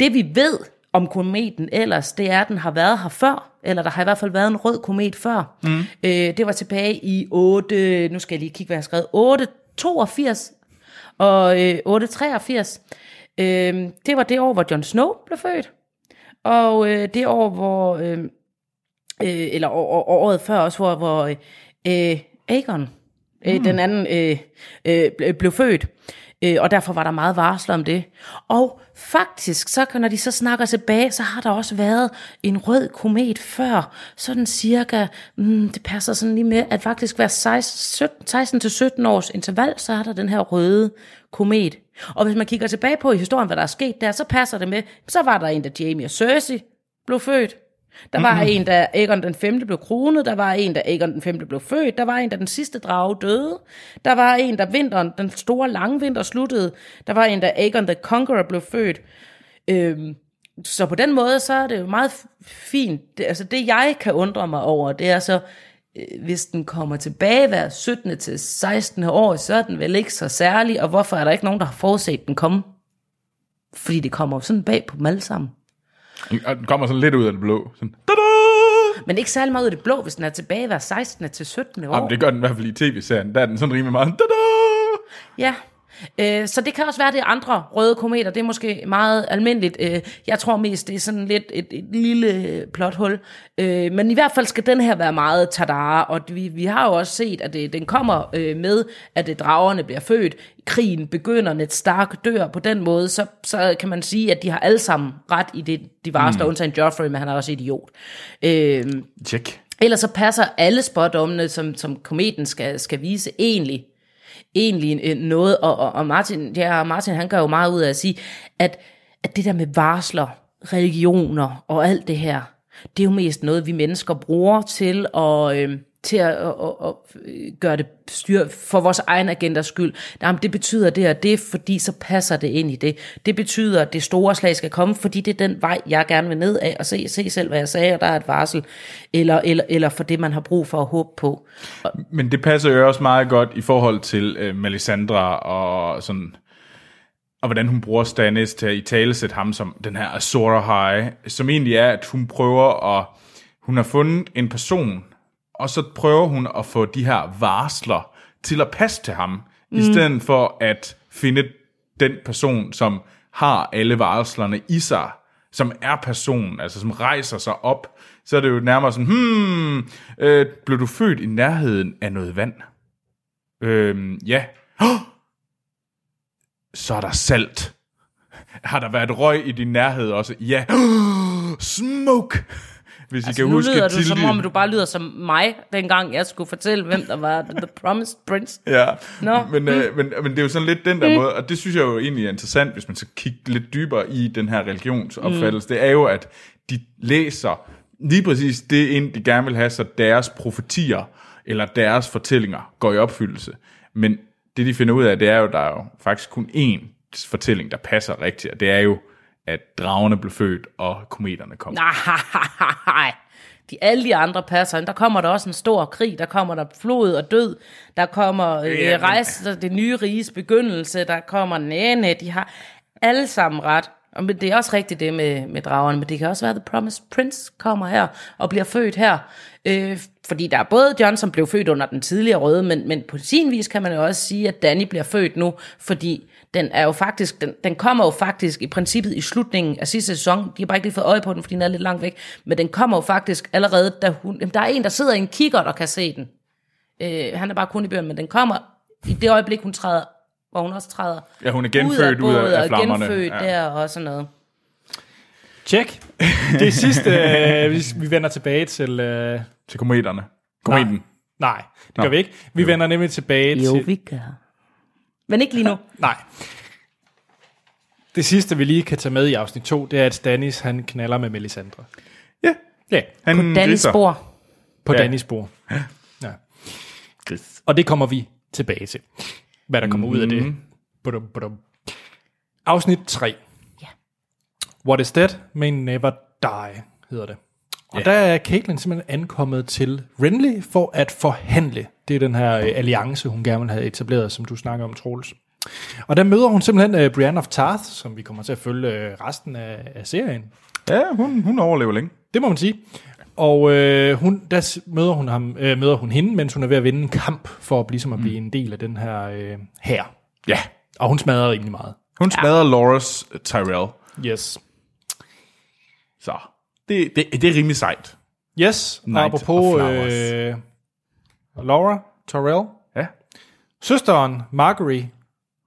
Det vi ved om kometen ellers, det er, at den har været her før, eller der har i hvert fald været en rød komet før. Mm. Øh, det var tilbage i 8, nu skal jeg lige kigge, hvad jeg har skrevet, 882 og øh, 883. Øh, det var det år, hvor Jon Snow blev født, og øh, det år, hvor... Øh, øh, eller å- å- året før også, hvor, hvor øh, Aegon, øh, mm. den anden, øh, øh, ble- blev født. Øh, og derfor var der meget varsler om det. Og faktisk, så når de så snakker tilbage, så har der også været en rød komet før. Sådan cirka, mm, det passer sådan lige med, at faktisk hver 16-17 års interval, så er der den her røde komet. Og hvis man kigger tilbage på i historien, hvad der er sket der, så passer det med, så var der en, der Jamie og Cersei blev født. Der var mm-hmm. en, da Aegon den 5. blev kronet. Der var en, da Aegon den 5. blev født. Der var en, da den sidste drage døde. Der var en, da vinteren, den store lange vinter sluttede. Der var en, da Aegon the Conqueror blev født. Øhm, så på den måde, så er det jo meget fint. Det, altså det, jeg kan undre mig over, det er så, øh, hvis den kommer tilbage hver 17. til 16. år, så er den vel ikke så særlig, og hvorfor er der ikke nogen, der har forudset den komme? Fordi det kommer jo sådan bag på dem alle sammen. Og den kommer sådan lidt ud af det blå. Sådan, Tada! Men ikke særlig meget ud af det blå, hvis den er tilbage hver 16. til 17. år. Jamen, det gør den i hvert fald i tv-serien. Der er den sådan rimelig meget. Tada! Ja, øh, så det kan også være, det er andre røde kometer. Det er måske meget almindeligt. Øh, jeg tror mest, det er sådan lidt et, et lille plothul. Øh, men i hvert fald skal den her være meget tadara, og vi, vi har jo også set, at det, den kommer øh, med, at det, dragerne bliver født. Krigen begynder, Ned Stark dør på den måde, så, så kan man sige, at de har alle sammen ret i det, de varsler, mm. undtagen Joffrey, men han er også idiot. Øh, Tjek. Ellers så passer alle spådommene, som, som kometen skal, skal vise, egentlig, egentlig noget. Og, og, og Martin, ja, Martin han gør jo meget ud af at sige, at, at det der med varsler, religioner og alt det her, det er jo mest noget, vi mennesker bruger til at... Øh, til at, at, at, at øh, gøre det styr for vores egen agendas skyld. Jamen, det betyder det og det, fordi så passer det ind i det. Det betyder, at det store slag skal komme, fordi det er den vej, jeg gerne vil ned af, og se, se selv, hvad jeg sagde, og der er et varsel, eller, eller, eller for det, man har brug for at håbe på. Og, Men det passer jo også meget godt i forhold til øh, Melisandre og sådan og hvordan hun bruger Stannis til at i talesætte ham som den her Azor High, som egentlig er, at hun prøver at, hun har fundet en person, og så prøver hun at få de her varsler til at passe til ham, mm. i stedet for at finde den person, som har alle varslerne i sig, som er personen, altså som rejser sig op, så er det jo nærmere sådan, hmm, øh, blev du født i nærheden af noget vand? Øhm, ja. Så er der salt. Har der været røg i din nærhed også? Ja. Smoke! Hvis I altså, kan nu huske lyder du Tilde. som om, du bare lyder som mig, dengang jeg skulle fortælle, hvem der var The Promised Prince. Ja, Nå, men, øh, men, men det er jo sådan lidt den der måde, og det synes jeg jo egentlig er interessant, hvis man så kigger lidt dybere i den her religionsopfattelse, det er jo, at de læser lige præcis det ind, de gerne vil have, så deres profetier eller deres fortællinger går i opfyldelse. Men det, de finder ud af, det er jo, der er jo faktisk kun én fortælling, der passer rigtigt, og det er jo, at dragerne blev født, og kometerne kom. Nej, de, alle de andre passer. Der kommer der også en stor krig, der kommer der flod og død, der kommer øh, men- rejse, det nye riges begyndelse, der kommer næne, de har alle sammen ret. Og men det er også rigtigt det med, med dragerne, men det kan også være, at The Promised Prince kommer her og bliver født her. Øh, fordi der er både John, som blev født under den tidligere røde, men, men på sin vis kan man jo også sige, at Danny bliver født nu, fordi den er jo faktisk, den, den kommer jo faktisk i princippet i slutningen af sidste sæson. De har bare ikke lige fået øje på den, fordi den er lidt langt væk. Men den kommer jo faktisk allerede, da hun, jamen, der er en, der sidder i en kigger, der kan se den. Øh, han er bare kun i bøgen, men den kommer i det øjeblik, hun træder, hvor hun også træder Ja, hun er genfødt ud af- bådet af og flammerne. genfødt Ja. der og sådan noget. Tjek. Det sidste, øh, vi, vi vender tilbage til... Øh, Til kometerne. Kometen. Nej, nej det Nå. gør vi ikke. Vi vender nemlig tilbage til... vi gør. Men ikke lige nu. Nej. Det sidste, vi lige kan tage med i afsnit 2, det er, at Stannis han knaller med Melisandre. Ja, Ja, han På Dannys spor. på Ja. Dannys spor. Ja. Gris. Og det kommer vi tilbage til. Hvad der kommer mm. ud af det. Badum, badum. Afsnit 3. Ja. What is dead may never die, hedder det. Og Ja. der er Caitlyn simpelthen ankommet til Renly for at forhandle. Det er den her øh, alliance, hun gerne vil have etableret, som du snakker om, Troels. Og der møder hun simpelthen uh, Brienne of Tarth, som vi kommer til at følge øh, resten af, af serien. Ja, hun, hun overlever længe. Det må man sige. Og øh, hun, der møder hun, ham, øh, møder hun hende, mens hun er ved at vinde en kamp for at, ligesom at blive en del af den her øh, her. Ja. Og hun smadrer rimelig meget. Hun smadrer Loras Tyrell. Yes. Så det, det, det er rimelig sejt. Yes, Night apropos øh, Laura Torrell. Ja. Søsteren, Margery,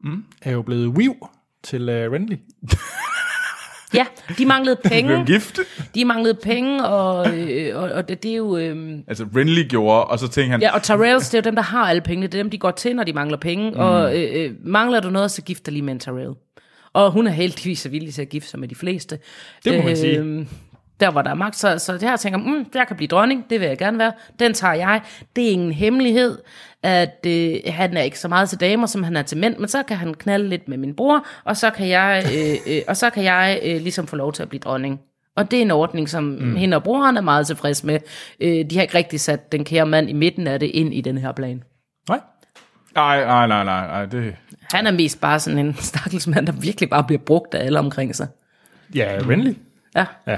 mm. er jo blevet wiv til øh, Renly. Ja, de manglede Blev penge. gift. De manglede penge, og, øh, og, og det, det er jo... Øh, Altså Renly gjorde, og så tænkte han, ja, og Tyrells, det er jo dem, der har alle pengene. Det er dem, de går til, når de mangler penge. Mm. Og øh, øh, mangler du noget, så gift dig lige med en Tyrell. Og hun er heldigvis så villig til at gifte sig med de fleste. Det må man sige. Der var der er magt, så, så her tænker, mm, jeg kan blive dronning, det vil jeg gerne være, den tager jeg. Det er ingen hemmelighed, at øh, han er ikke så meget til damer, som han er til mænd, men så kan han knalde lidt med min bror, og så kan jeg, øh, øh, og så kan jeg øh, ligesom få lov til at blive dronning. Og det er en ordning, som mm. hende og broren er meget tilfreds med. Øh, de har ikke rigtig sat den kære mand i midten af det ind i den her plan. Nej. Nej, nej, nej, nej, nej, det... Han er mest bare sådan en stakkels mand, der virkelig bare bliver brugt af alle omkring sig. Ja, Renly. Ja, Ja.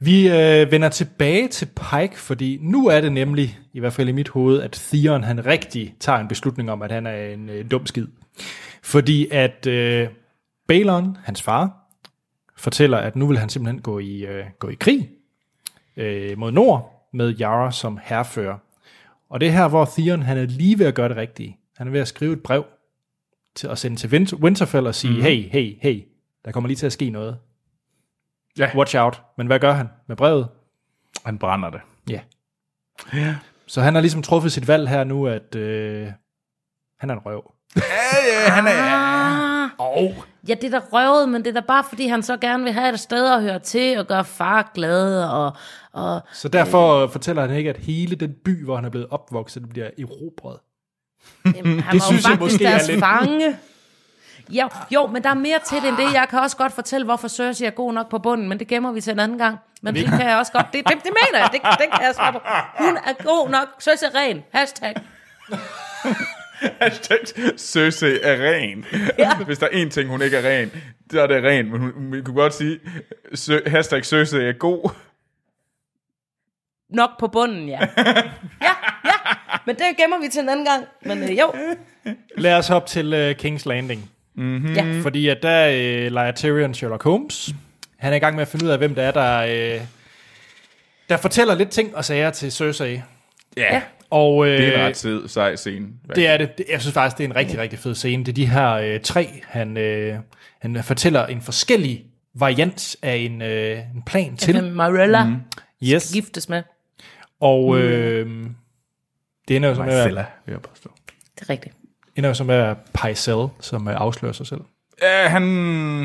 Vi øh, vender tilbage til Pike, fordi nu er det nemlig, i hvert fald i mit hoved, at Theon han rigtig tager en beslutning om, at han er en øh, dum skid. Fordi at øh, Balon, hans far, fortæller, at nu vil han simpelthen gå i, øh, gå i krig øh, mod nord med Yara som herfører. Og det er her, hvor Theon han er lige ved at gøre det rigtige. Han er ved at skrive et brev til at sende til Winter- Winterfell og sige, mm-hmm. hey, hey, hey, der kommer lige til at ske noget. Ja. Watch out. Men hvad gør han med brevet? Han brænder det. Ja. Ja. Så han har ligesom truffet sit valg her nu, at øh, han er en røv. Ja, ja, han er... Og ja, det er da røvet, men det er da bare, fordi han så gerne vil have et sted at høre til og gøre far glad. Og, og så derfor fortæller han ikke, at hele den by, hvor han er blevet opvokset, bliver erobret. jamen, han Det var synes jo jeg faktisk måske er deres lidt- fange. Jo, jo, men der er mere til det end det. Jeg kan også godt fortælle, hvorfor Cersei er god nok på bunden, men det gemmer vi til en anden gang. Men det kan jeg også godt. Det, det, det mener jeg. Det, det kan jeg svare på. Hun er god nok. Cersei er ren. Hashtag. Hashtag Cersei er ren. Ja. Hvis der er én ting, hun ikke er ren, så er det ren. Men hun, vi kunne godt sige, Sø- hashtag Cersei er god. Nok på bunden, ja. Ja, ja. Men det gemmer vi til en anden gang. Men øh, jo. Lad os hoppe til øh, King's Landing. Ja. Fordi at der øh, leger Tyrion Sherlock Holmes. Han er i gang med at finde ud af, hvem det er, der, øh, der fortæller lidt ting og sager til Cersei. Ja. Og øh, Det er en ret sed, sej scene. Det er det. Jeg synes faktisk, det er en rigtig, rigtig fed scene. Det er de her øh, tre, han, øh, han fortæller en forskellig variant af en, øh, en plan til. Til Marilla mm. Yes. giftes med. Og øh, det ender jo som med, at, Marcella, vil jeg påstå. Det er rigtigt. Ender jo som være Pycelle, som øh, afslører sig selv. Ja, han,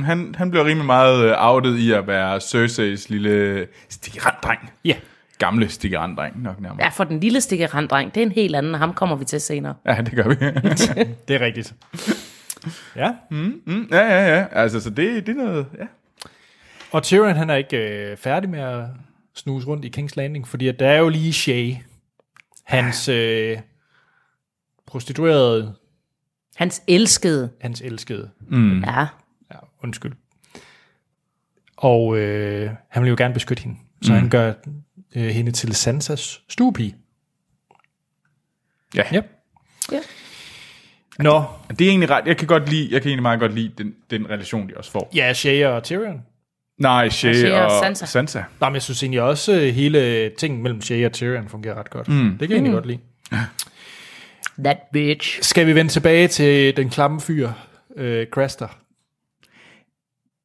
han, han bliver rimelig meget øh, outet i at være Cerseis lille stigerand-dreng. Ja. Gamle stigerand-dreng nok nærmere. Ja, for den lille stikkeranddreng, det er en helt anden. Ham kommer vi til senere. Ja, det gør vi. Det er rigtigt. Ja. mm, ja, ja, ja. Altså, så det, det er noget... Ja. Og Tyrion, han er ikke øh, færdig med at snuse rundt i King's Landing, fordi at der er jo lige Shay, hans øh, prostituerede, Hans elskede. hans elskede. Mm. Ja. Ja, undskyld. Og øh, han vil jo gerne beskytte hende, så mm. han gør øh, hende til Sansas stuepige. Ja. Ja. Ja. Nå, Det er egentlig ret... Jeg kan godt lide, jeg kan egentlig meget godt lide den, den relation, de også får. ja, Shay og Tyrion. Nej, Shay Shay og og, Sansa. Sansa. Nå, men jeg synes egentlig også, øh, hele ting mellem Shay og Tyrion fungerer ret godt. Mm. Det kan jeg egentlig godt lide. That bitch. Skal vi vende tilbage til den klamme fyr, øh, Craster?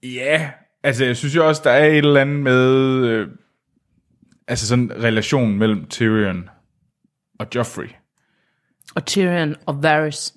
Ja, altså jeg synes jo også, der er et eller andet med... Øh, altså sådan en relation mellem Tyrion og Joffrey. Og Tyrion og Varys.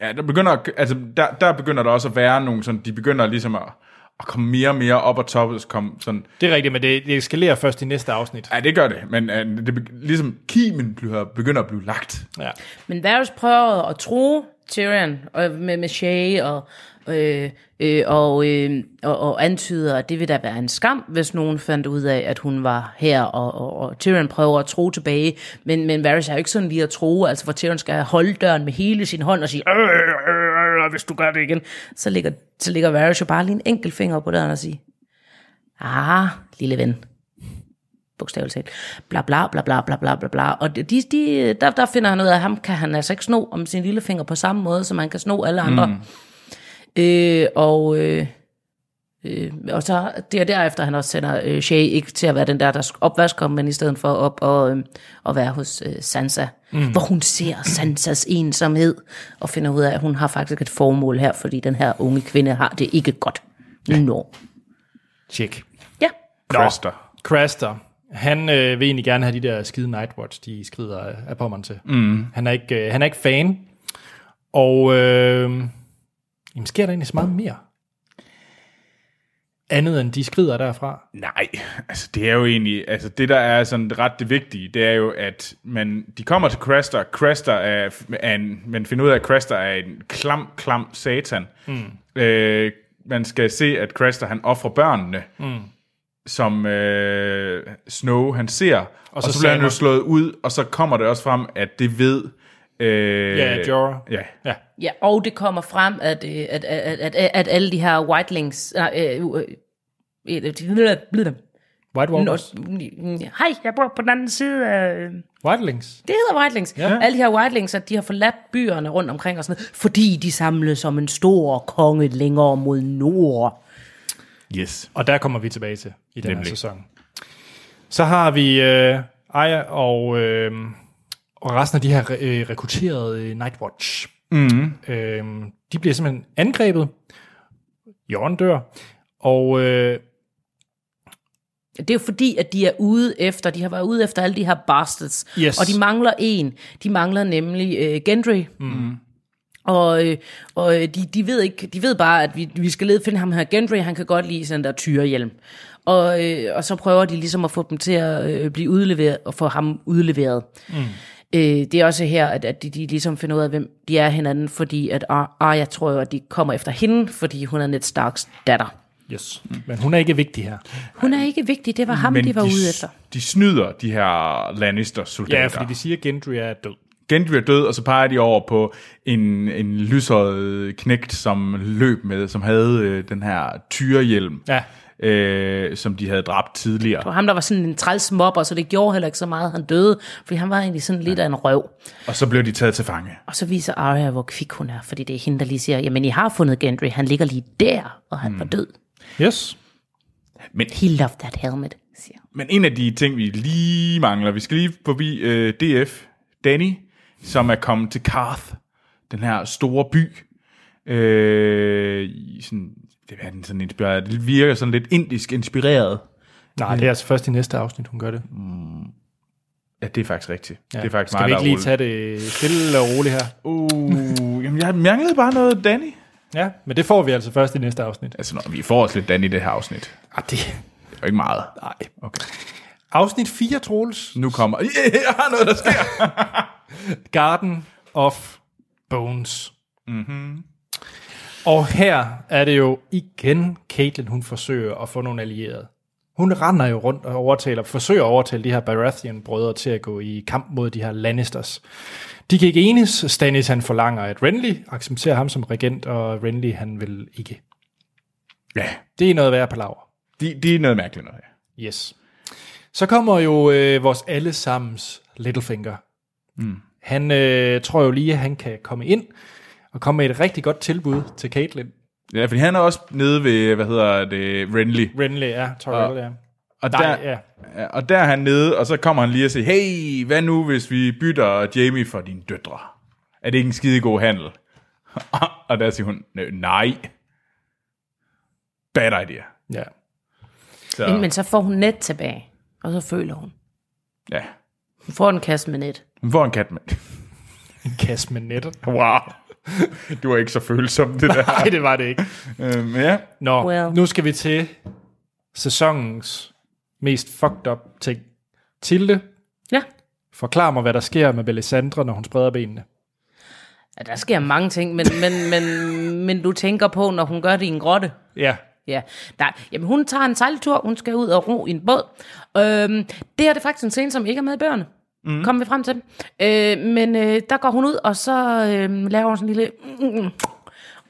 Ja, der begynder, altså, der, der begynder der også at være nogle sådan, de begynder ligesom at, at komme mere og mere op og toppe, komme sådan, Det er rigtigt, men det, det eskalerer først i næste afsnit. ja, det gør det, men uh, det, ligesom kimen bliver, begynder at blive lagt. Ja. Men Varys prøver at tro Tyrion og med, med Shay og, øh, øh, og, øh, og, og antyder, at det vil da være en skam, hvis nogen fandt ud af, at hun var her, og, og, og Tyrion prøver at tro tilbage, men, men Varys er jo ikke sådan lige at tro, altså for Tyrion skal holde døren med hele sin hånd og sige, øh, øh, øh, hvis du gør det igen, så ligger, så ligger Varys jo bare lige en enkelt finger på døren og siger, ah, lille ven, bogstaveligt talt. Bla bla bla bla bla bla bla bla. Og de, de, der, der finder han ud af, at ham kan han altså ikke sno om sin lille finger på samme måde, som man kan sno alle andre. Mm. Øh, og, øh, øh, og så det er derefter, han også sender øh, Shay ikke til at være den der, der opvasker, men i stedet for op og, øh, og være hos øh, Sansa, mm. hvor hun ser Sansas ensomhed, og finder ud af, at hun har faktisk et formål her, fordi den her unge kvinde har det ikke godt. Nå. Tjek. Ja. Craster. Craster, han øh, vil egentlig gerne have de der skide Nightwatch, de skrider af, af pommeren til. Mm. Han, er ikke, øh, han er ikke fan. Og øh, jamen, sker der egentlig så meget mere? Andet end de skrider derfra. Nej, altså det er jo egentlig, altså det der er sådan ret det vigtige, det er jo, at man, de kommer til Craster, Craster er, er en, man finder ud af, at Craster er en klam, klam satan. Mm. Øh, man skal se, at Craster han offrer børnene, mm. som øh, Snow han ser, og, og så så, så bliver han jo slået ud, og så kommer det også frem, at det ved... Øh, Ja, Jorah. Ja, Ja. Ja, og det kommer frem, at, øh, at, at, at, at, at alle de her whitelings... Nej, øh, øh, øh, øh, White Walkers. Hej, jeg bor på den anden side af... Whitelings. Det hedder whitelings. Ja. Alle de her whitelings, at de har forladt byerne rundt omkring og sådan noget, fordi de samles som en stor konge længere mod nord. yes. Og der kommer vi tilbage til i den her sæson. Så har vi øh, Aya og, øh, og resten af de her øh, rekrutterede øh, Nightwatch. Mm. Øh, de bliver simpelthen angrebet. Jorden dør. Og øh, Det er jo fordi, at de er ude efter, de har været ude efter alle de her bastards. Yes. Og de mangler en. De mangler nemlig øh, Gendry. Mm. Og, øh, og øh, de, de, ved ikke, de ved bare, at vi, vi skal lede finde ham her. Gendry, han kan godt lide sådan der tyrehjelm. Og, øh, og så prøver de ligesom at få dem til at øh, blive udleveret, og få ham udleveret. Mm. Øh, det er også her, at, at de, de ligesom finder ud af, hvem de er hinanden, fordi at Ar- Arya tror jo, at de kommer efter hende, fordi hun er Ned Starks datter. yes. Men hun er ikke vigtig her. Hun er ikke vigtig, det var ham, Men de var de, ude efter. de snyder de her Lannister-soldater. Ja, fordi de siger, at Gendry er død. Gendry er død, og så peger de over på en, en lyshåret knægt, som løb med, som havde øh, den her tyrehjelm, Ja. Øh, som de havde dræbt tidligere. Og ham, der var sådan en træls mobber, så det gjorde heller ikke så meget, han døde, fordi han var egentlig sådan lidt af en røv. Og så blev de taget til fange. Og så viser Arya, hvor kvik hun er, fordi det er hende, der lige siger, jamen I har fundet Gendry, han ligger lige der, og han var død. Yes. Men, He loved that helmet, siger men en af de ting, vi lige mangler, vi skal lige forbi øh, DF, Danny, som er kommet til Karth, den her store by. Øh, sådan, det er den sådan inspireret. Det virker sådan lidt indisk inspireret. Nej, det er altså først i næste afsnit, hun gør det. Ja, det er faktisk rigtigt. Ja. Det er faktisk Skal vi meget, ikke lige tage det stille og roligt her? Uh, jamen, jeg manglede bare noget Danny. Ja, men det får vi altså først i næste afsnit. Altså, når vi får også lidt Danny i det her afsnit. Ah, det... Det er jo ikke meget. Nej. Okay. Afsnit 4, Troels. Nu kommer... Yeah, jeg har noget, der sker. Garden of Bones. Mm-hmm. Og her er det jo igen Caitlyn, hun forsøger at få nogle allierede. Hun render jo rundt og overtaler, forsøger at overtale de her Baratheon-brødre til at gå i kamp mod de her Lannisters. De kan ikke enes. Stannis han forlanger, at Renly accepterer ham som regent, og Renly han vil ikke. ja, Det er noget værd på laver. de, de er noget mærkeligt noget her. Yes. Så kommer jo øh, vores allesammens Littlefinger. Mm. Han øh, tror jo lige, at han kan komme ind og komme med et rigtig godt tilbud til Caitlyn. Ja, fordi han er også nede ved, hvad hedder det, Renly. Renly er, Tyrell ja. Og Nej, der, ja. ja, og der er han nede, og så kommer han lige og siger, hey, hvad nu, hvis vi bytter Jamie for dine døtre? Er det ikke en skide god handel? og der siger hun, "Nø, nej. Bad idea. ja. Så, Men, så får hun net tilbage, og så føler hun. ja. Hun får en kasse med net. Hun får en kat med. En kasse med nettet. Wow. Du er ikke så følsom, det der. Nej, det var det ikke. øhm, ja. Nå, Well. nu skal vi til sæsonens mest fucked up ting. Tilde, Ja. forklar mig, hvad der sker med Melisandre, når hun spreder benene. ja der sker mange ting, men, men, men, men du tænker på, når hun gør det i en grotte. Ja, Ja, nej. Jamen, hun tager en sejltur, hun skal ud og ro i en båd. Øhm, det her det er faktisk en scene, som ikke er med i bøgerne. Mm. Kommer vi frem til. Øh, men øh, der går hun ud, og så øh, laver hun sådan en lille... Mm,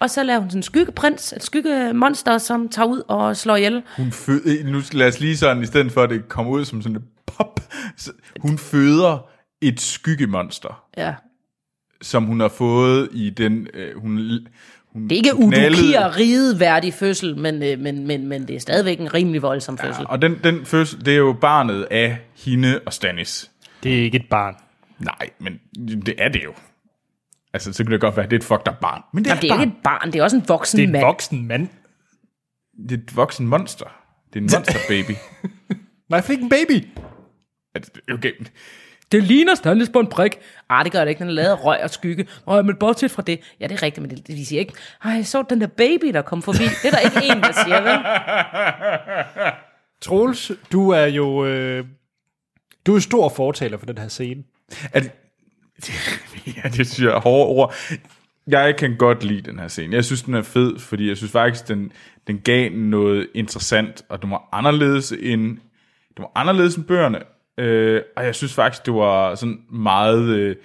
og så laver hun sådan en skyggeprins, et skyggemonster, som tager ud og slår ihjel. Hun fø- nu skal lad os lige sådan, i stedet for at det kommer ud som sådan et pop, så hun føder et skyggemonster, Ja. som hun har fået i den, øh, hun, hun Det er ikke udukir rideværdig fødsel, men, øh, men, men, men det er stadigvæk en rimelig voldsom fødsel. Og den, den fødsel, det er jo barnet af hende og Stannis. Det er ikke et barn. Nej, men det er det jo. Altså, så kan det godt være, at det er et fucked up barn. Men det er, Jamen, det er et barn. ikke et barn, det er også en voksen Det er en mand. voksen mand. Det er et voksen monster. Det er en monster baby. Nej, for ikke en baby. Altså, okay. Det ligner Stannis på en prik. Ah, det gør det ikke, den er lavet af røg og skygge. Åh, men bortset fra det. Ja, det er rigtigt, men det, de siger ikke, ej, jeg så den der baby, der kom forbi. Det er der ikke en, der siger, vel? Troels, du er jo øh, du er stor fortaler for den her scene. At, ja, det synes jeg er hårde ord. jeg kan godt lide den her scene. Jeg synes, den er fed, fordi jeg synes faktisk, den, den gav noget interessant, og den var anderledes end, den var anderledes end bøgerne. Øh, og jeg synes faktisk, det var sådan meget øh,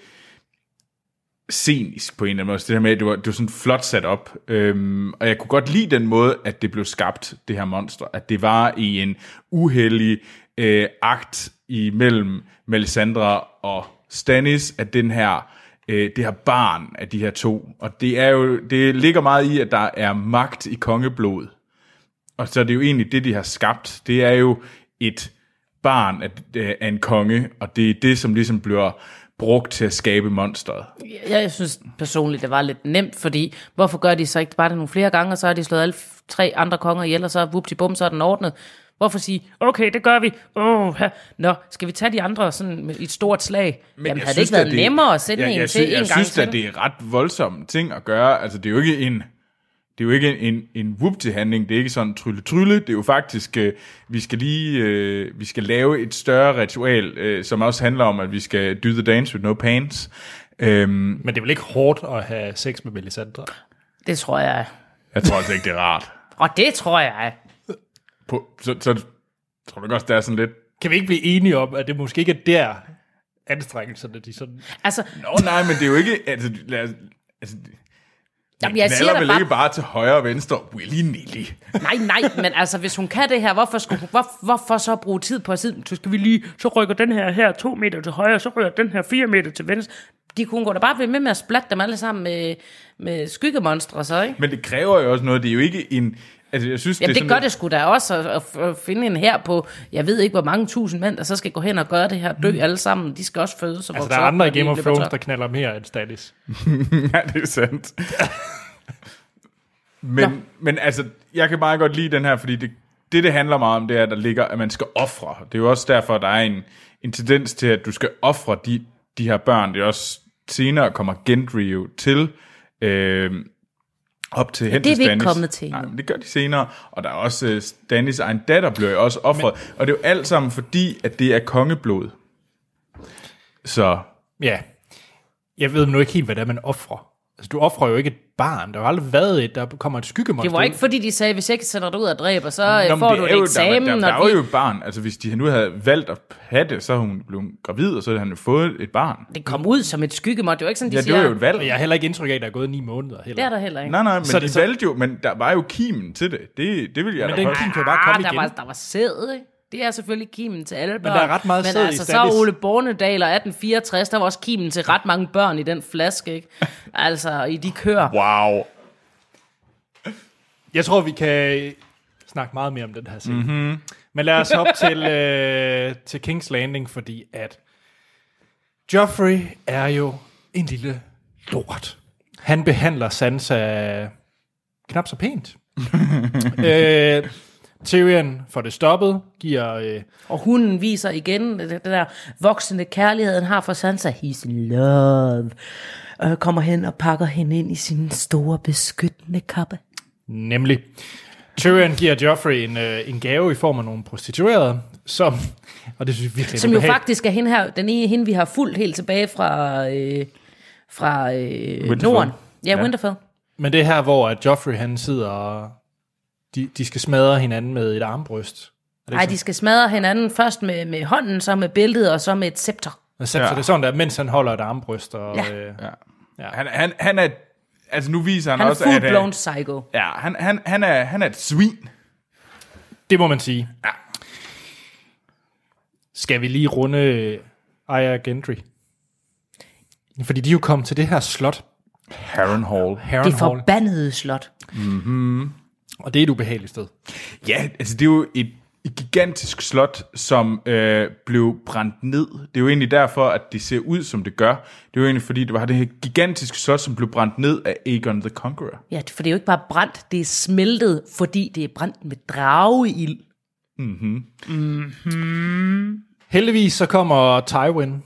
scenisk på en eller anden måde. Så Det her med, at det var, det var sådan flot sat op. Øhm, og jeg kunne godt lide den måde, at det blev skabt, det her monster. At det var i en uheldig øh, akt imellem Melisandre og Stannis, at den her øh, det her barn af de her to. Og det er jo, det ligger meget i, at der er magt i kongeblod. Og så er det jo egentlig det, de har skabt. Det er jo et barn af, øh, af en konge, og det er det, som ligesom bliver brugt til at skabe monsteret. Jeg, jeg synes personligt, det var lidt nemt, fordi hvorfor gør de så ikke bare det nogle flere gange, og så har de slået alle tre andre konger ihjel, og så whoop bum, så er den ordnet. Hvorfor sige, okay, det gør vi. Oh, ha. Nå, skal vi tage de andre sådan med- et stort slag? Men Jamen, jeg havde det synes ikke været da, nemmere at sætte jeg, en jeg, til synes, en jeg gang synes til? at det er ret voldsomme ting at gøre. Altså, det er jo ikke en, det er jo ikke en, en, en whoop til handling. Det er ikke sådan trylle trylle. Det er jo faktisk, øh, vi skal lige, øh, vi skal lave et større ritual, øh, som også handler om, at vi skal do the dance with no pants. Øhm, Men det er vel ikke hårdt at have sex med Melisandre? Det tror jeg. jeg tror altså ikke, det er rart. Og det tror jeg. På, så, så tror du ikke også, det er sådan lidt... Kan vi ikke blive enige om, at det måske ikke er der anstrengelserne, de sådan... Altså, Nå nej, men det er jo ikke... Altså, lad os, altså, jamen, jeg siger vel bare, ikke bare til højre og venstre, willy-nilly. nej, nej, men altså, hvis hun kan det her, hvorfor, skulle, hun- hvor, hvorfor så bruge tid på at sige, så skal vi lige, så rykker den her her to meter til højre, så rykker den her fire meter til venstre. De kunne gå da bare blive med med at splatte dem alle sammen med, med skyggemonstre, så, ikke? Men det kræver jo også noget. Det er jo ikke en... Altså, jeg synes, Jamen, det, det gør det sgu da også, at, at, finde en her på, jeg ved ikke, hvor mange tusind mænd, der så skal gå hen og gøre det her, dø alle sammen. De skal også fødes og Altså, der er andre i Game of Thrones, der knaller mere end Stannis. ja, det er sandt. men, men altså, jeg kan meget godt lide den her, fordi det, det, det handler meget om, det er, at der ligger, at man skal ofre. Det er jo også derfor, der er en, en tendens til, at du skal ofre de, de her børn. Det er også senere kommer Gendry jo til, øh, op til hen det er til vi ikke kommet til Nej, men det gør de senere. Og der er også uh, Stannis egen datter bliver jo også offret. Men, og det er jo alt sammen fordi, at det er kongeblod. Så Ja. Jeg ved nu ikke helt, hvad det er, man offrer. Altså, du offrer jo ikke et barn. Der har aldrig været et, der kommer et skyggemonster. Det var ikke fordi, de sagde, hvis jeg ikke sætter dig ud og dræber, så Nå, får det du et jo- eksamen. Der, der, der, og er jo et barn. Altså, hvis de nu havde valgt at have det, så er hun blevet gravid, og så havde han jo fået et barn. Det kom ud som et skyggemod. Det var ikke sådan, de Ja, det siger. var jo et valg. Jeg har heller ikke indtryk af, at der er gået ni måneder heller. Det er der heller ikke. Nej, nej, men Så det de så- valgte jo, men der var jo kimen til det. Det, det vil jeg Men da den kim kan bare komme der igen. Var, der var sæd, ikke? Det er selvfølgelig kimen til alle børn. der er ret meget Men sæd i altså, så. Ole Bornedal og 1864, der var også kimen til ret mange børn i den flaske, ikke? Altså, i de kører. Wow. Jeg tror, vi kan snakke meget mere om den her scene. Mhm. Mm-hmm. Men lad os hoppe til, øh, til King's Landing, fordi at Joffrey er jo en lille lort. Han behandler Sansa knap så pænt. øh, Tyrion får det stoppet, giver... Øh, Og hunden viser igen det, det der voksende kærlighed, han har for Sansa. He's in love. Og kommer hen og pakker hende ind i sin store beskyttende kappe. Nemlig. Tyrion giver Joffrey en, øh, en gave i form af nogle prostituerede, som, og det synes jeg virkelig Som jo faktisk er hende her, den ene hende, vi har fulgt helt tilbage fra, øh, fra øh, Winterfell. Norden. Ja, Ja. Winterfell. Men det er her, hvor at Joffrey han sidder og de, de skal smadre hinanden med et armbryst. Er det Nej, de skal smadre hinanden først med, med hånden, så med bæltet, og så med et scepter. sådan? Så, Ja. det er sådan der, mens han holder et armbryst. Og, Ja. øh, Ja. Han, han, han er... Altså, nu viser han, Han er også, at... full-blown øh, psycho. Ja, han, han, han, er, han er et svin. det må man sige. Ja. Skal vi lige runde øh, Aya Gendry? Fordi de er jo kommet til det her slot, Harrenhal. Det Harrenhal, forbandede slot. Og det er et ubehageligt sted. Ja, altså det er jo et, et gigantisk slot, som øh, blev brændt ned. Det er jo egentlig derfor, at det ser ud, som det gør. Det er jo egentlig fordi, det var det her gigantiske slot, som blev brændt ned af Aegon the Conqueror. Ja, for det er jo ikke bare brændt, det er smeltet, fordi det er brændt med drageild. Heldigvis så kommer Tywin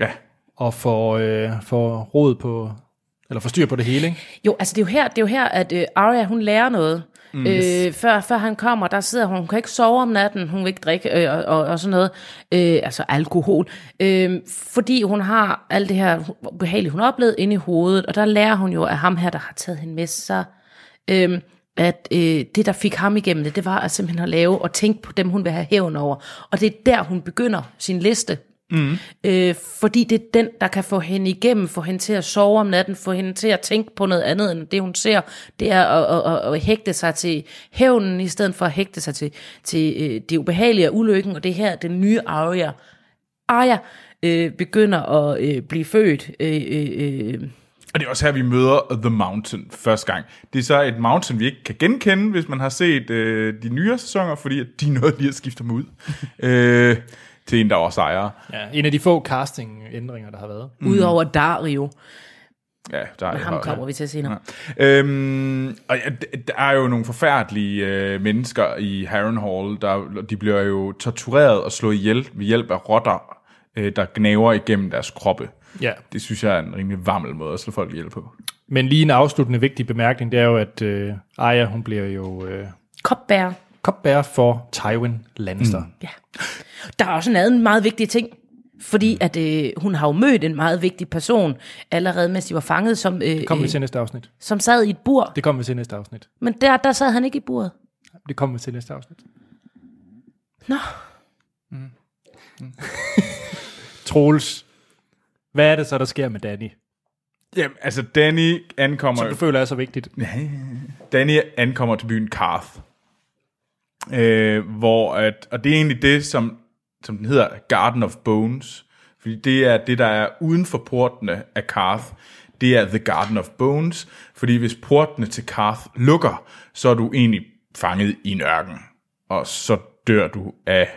Ja, og får, øh, får råd på, eller får styr på det hele, ikke? Jo, altså det er jo her, det er jo her at øh, Arya, hun lærer noget. Mm. Øh, før, før han kommer, der sidder hun, hun kan ikke sove om natten, hun vil ikke drikke øh, og, og, og sådan noget, øh, altså alkohol, øh, fordi hun har alt det her behagelige, hun har oplevet inde i hovedet, og der lærer hun jo af ham her, der har taget hende med sig, øh, at øh, det, der fik ham igennem det, det var at simpelthen at lave og tænke på dem, hun vil have hævn over. Og det er der, hun begynder sin liste. Mm. Øh, fordi det er den, der kan få hende igennem, få hende til at sove om natten, få hende til at tænke på noget andet end det, hun ser. Det er at, at, at, at hægte sig til hævnen, i stedet for at hægte sig til, til øh, det ubehagelige af ulykken. Og det her, den nye Arya, Arya øh, begynder at øh, blive født. Øh, øh, øh, Og det er også her, vi møder The Mountain første gang. Det er så et mountain, vi ikke kan genkende, hvis man har set øh, de nyere sæsoner, fordi at de nåede lige at skifte dem ud øh, til en, der også ejer. Ja, en af de få casting-ændringer, der har været. mm. Udover Dario. Ja, der er Ham kommer vi til senere. Øhm, og ja, der er jo nogle forfærdelige øh, mennesker i Harrenhal, der de bliver jo tortureret og slået ihjel ved hjælp af rotter, øh, der gnaver igennem deres kroppe. Ja. Det synes jeg er en rimelig vammel måde at slå folk ihjel på. Men lige en afsluttende vigtig bemærkning, det er jo, at øh, Arya, hun bliver jo øh, Kopbær. kopbær for Tywin Lannister. Mm. Ja. Der er også en anden meget vigtig ting, fordi at øh, hun har jo mødt en meget vigtig person, allerede mens de var fanget, som, øh, Det kommer vi øh, til næste afsnit. som sad i et bur. Det kommer vi til næste afsnit. Men der, der sad han ikke i buret. Det kommer vi til næste afsnit. Nå, Troels, hvad er det så, der sker med Danny? Jamen, altså Danny ankommer... Som du føler er så vigtigt. Danny ankommer til byen Karth. Øh, hvor at, og det er egentlig det, som, som den hedder Garden of Bones. Fordi det er det, der er uden for portene af Karth. Det er The Garden of Bones. Fordi hvis portene til Karth lukker, så er du egentlig fanget i en ørken. Og så dør du af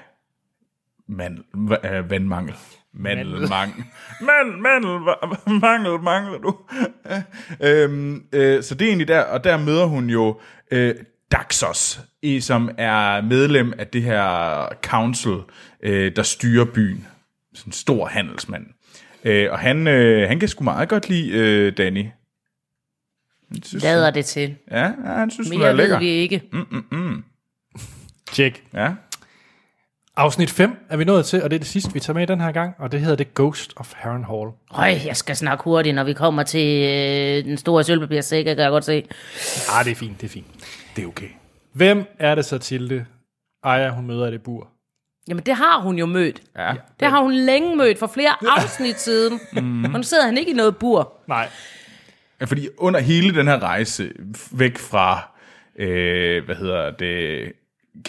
mandel, v- af vandmangel. Mandelmangel. Man, mandel, mangel, mangler du. øhm, øh, så det er egentlig der, og der møder hun jo øh, Daxos, i, som er medlem af det her council, øh, der styrer byen. Sådan en stor handelsmand. Øh, og han, øh, han kan sgu meget godt lide øh, Danny. Synes, lader det til. ja, ja, han synes, hun er Mere ved lækker. vi ikke. Tjek. Ja. Afsnit 5 er vi nået til, og det er det sidste, vi tager med den her gang, og det hedder The Ghost of Harrenhal. Øj, jeg skal snakke hurtigt, når vi kommer til øh, den store sølvpapirsæk, kan jeg godt se. Ah, det er fint, det er fint. Det er okay. Hvem er det så til det? Aya, hun møder i det bur. Jamen, det har hun jo mødt. Ja. Det har hun længe mødt for flere afsnit siden. Mhm. Og nu sidder han ikke i noget bur. Nej. Ja, fordi under hele den her rejse væk fra, øh, hvad hedder det,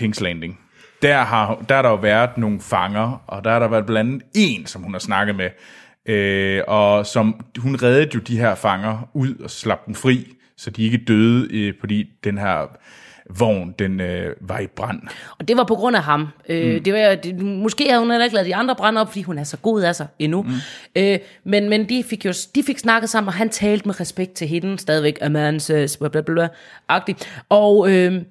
King's Landing, der har, der har der jo været nogle fanger, og der har der været blandt andet en, som hun har snakket med, øh, og som, hun reddede jo de her fanger ud og slap dem fri, så de ikke døde, øh, fordi den her vogn, den øh, var i brand. Og det var på grund af ham. Øh, det var, det, måske har hun heller ikke lavet de andre brænde op, fordi hun er så god af sig endnu. Mm. Øh, men men de, fik jo, de fik snakket sammen, og han talte med respekt til hende, stadigvæk Amances, bla bla bla, agtigt. Og, øh,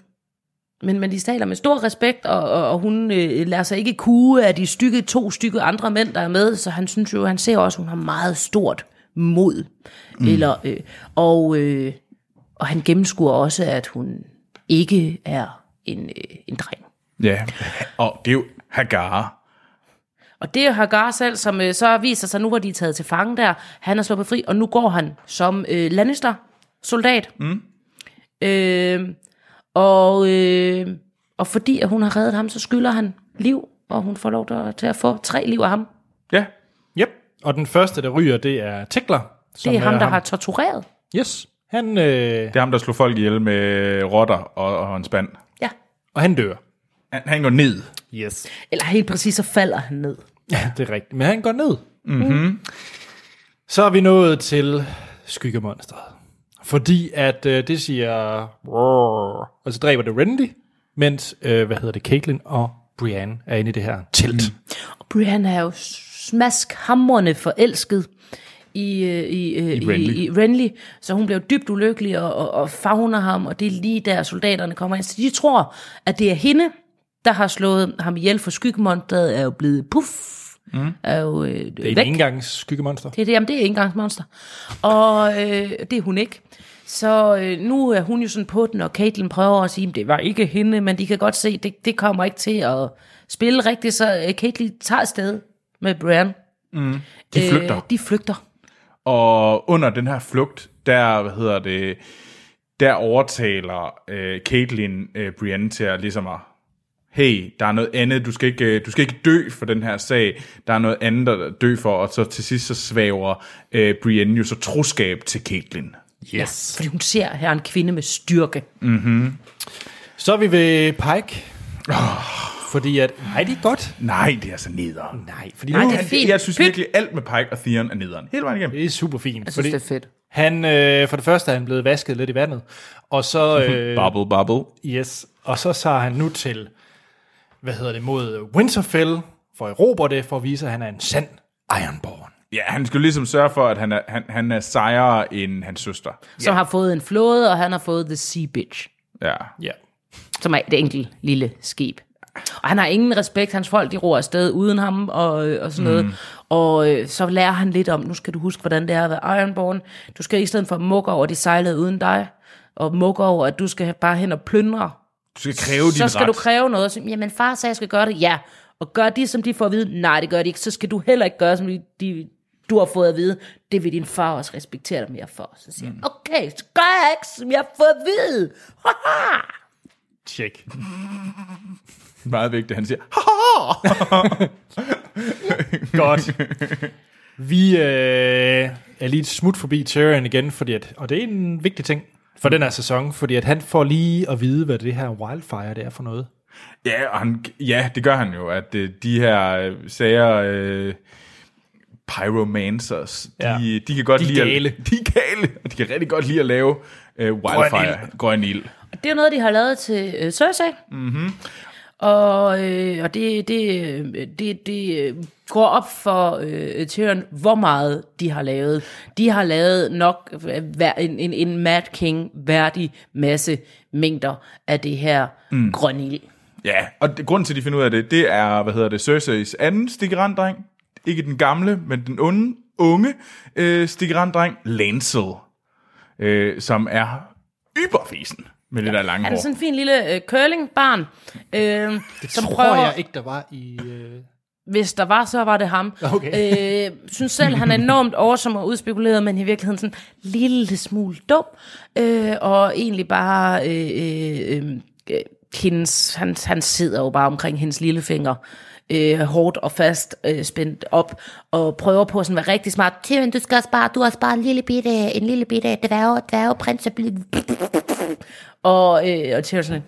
men, men de taler med stor respekt, og, og, og hun øh, lader sig ikke kue af de stykke, to stykke andre mænd, der er med, så han synes jo, han ser også, at hun har meget stort mod. Mm. Eller, øh, og, øh, og han gennemskuer også, at hun ikke er en, øh, en dreng. Ja, og det er jo Hagar. Og det er Hagar selv, som øh, så viser sig, nu hvor de er taget til fange der, han er sluppet fri, og nu går han som øh, Lannister-soldat. Mm. Øh, og, øh, og fordi at hun har reddet ham, så skylder han liv, og hun får lov til- til at få tre liv af ham. Ja, Yep. Og den første, der ryger, det er Tekler. Som Det er ham, der har tortureret. Yes. Han, øh, det er ham, der slog folk ihjel med rotter og, og en spand. Ja. og han dør. Han, han går ned. Yes. Eller helt præcis, så falder han ned. Ja, det er rigtigt. Men han går ned. Mm-hmm. Så er vi nået til skyggemonstret. Fordi at øh, det siger... "Roar", Og så dræber det Renly, mens, øh, hvad hedder det, Caitlyn og Brienne er inde i det her telt. Mm. Og Brian er jo smaskhamrende forelsket i, øh, i, øh, I, Renly. i, i Renly, så hun bliver dybt ulykkelig og, og, og fagner ham, og det er lige der soldaterne kommer ind. Så de tror, at det er hende, der har slået ham ihjel, for skyggemonstret er jo blevet puff, mm. er jo øh, Det er væk. en engangs skyggemonster. Det er det, jamen det er engangsmonster. Og øh, det er hun ikke. Så øh, nu er hun jo sådan på den, og Caitlyn prøver at sige, at det var ikke hende, men de kan godt se, det, det kommer ikke til at spille rigtigt, så øh, Caitlyn tager afsted med Brian. De flygter. Øh, de flygter. Og under den her flugt, der, hvad hedder det, der overtaler øh, Caitlyn øh, Brienne til at ligesom at, hey, der er noget andet, du skal, ikke, øh, du skal ikke dø for den her sag, der er noget andet at dø for, og så til sidst så svæver øh, Brienne jo så troskab til Caitlyn. Yes. Fordi hun ser her en kvinde med styrke. Så er vi ved Pike. Fordi at... Nej, det er godt. Nej, det er så nederen. Nej, fordi Nej, nu, det er han, fint. Jeg synes Pyt. virkelig, alt med Pike og Theon er nederen. Hele vejen igennem. det er super fint. Jeg synes, det er fedt. Han, øh, for det første er han blevet vasket lidt i vandet, og så, øh, Bubble, bubble. yes, og så tager han nu til, hvad hedder det, mod Winterfell, for at erobre det, for at vise, at han er en sand Ironborn. Ja, han skulle ligesom sørge for, at han er, han, han er sejere end hans søster. Som har fået en flåde, og han har fået The Sea Bitch. Ja. Ja. som er det enkelte lille skib. Og han har ingen respekt, hans folk de roer afsted uden ham og, og sådan noget. Og øh, så lærer han lidt om, nu skal du huske, hvordan det er at være Ironborn. Du skal i stedet for mukke over, de sejlede uden dig, og mukke over, at du skal bare hen og plyndre. Du skal kræve din Så skal ret. du kræve noget. Så, Jamen far sagde, jeg skal gøre det. Ja. Og gør de, som de får at vide. Nej, det gør de ikke. Så skal du heller ikke gøre, som de, de du har fået at vide. Det vil din far også respektere dig mere for. Så siger han, okay, så gør jeg ikke, som jeg har fået at vide. Haha. Tjek. Meget vigtigt, han siger! Godt. Vi øh, er lige et smut forbi Tyrion igen, fordi at, og det er en vigtig ting for den her sæson, fordi at han får lige at vide, hvad det her wildfire det er for noget. Ja, og han, ja, det gør han jo, at øh, de her øh, sager, øh, pyromancers, de, Ja. de kan godt De lide gale. At, de er gale, og de kan rigtig godt lide at lave øh, wildfire, grøn ild. Og det er noget, de har lavet til øh, Cersei. Mm-hmm. Og, øh, og det, det, øh, det, det øh, går op for øh, Tyrion, hvor meget de har lavet. De har lavet nok øh, en, en, en Mad King værdig masse mængder af det her mm. grønne. Ja, og det, grunden til, at de finder ud af det, det er, hvad hedder det, Cerseis anden stikkeranddreng. Ikke den gamle, men den onde, unge øh, stikkeranddreng, Lancel. Øh, som er yberfisen med det der lange Han er hår. sådan en fin lille øh, curlingbarn, øh, Det som tror prøver... jeg ikke, der var i... Øh... Hvis der var, så var det ham. Okay. Øh, synes selv, han er enormt oversom og udspekuleret, men i virkeligheden sådan en lille smule dum. Øh, og egentlig bare... Øh, øh, øh, hendes, han, han sidder jo bare omkring hendes lillefinger. Øh, hårdt og fast øh, spændt op og prøver på sådan at være rigtig smart. Tyrion, du skal også bare, du er også bare en lille bitte, en lille bitte dværge, dværgeprins. Og, øh, og Tyrion sådan,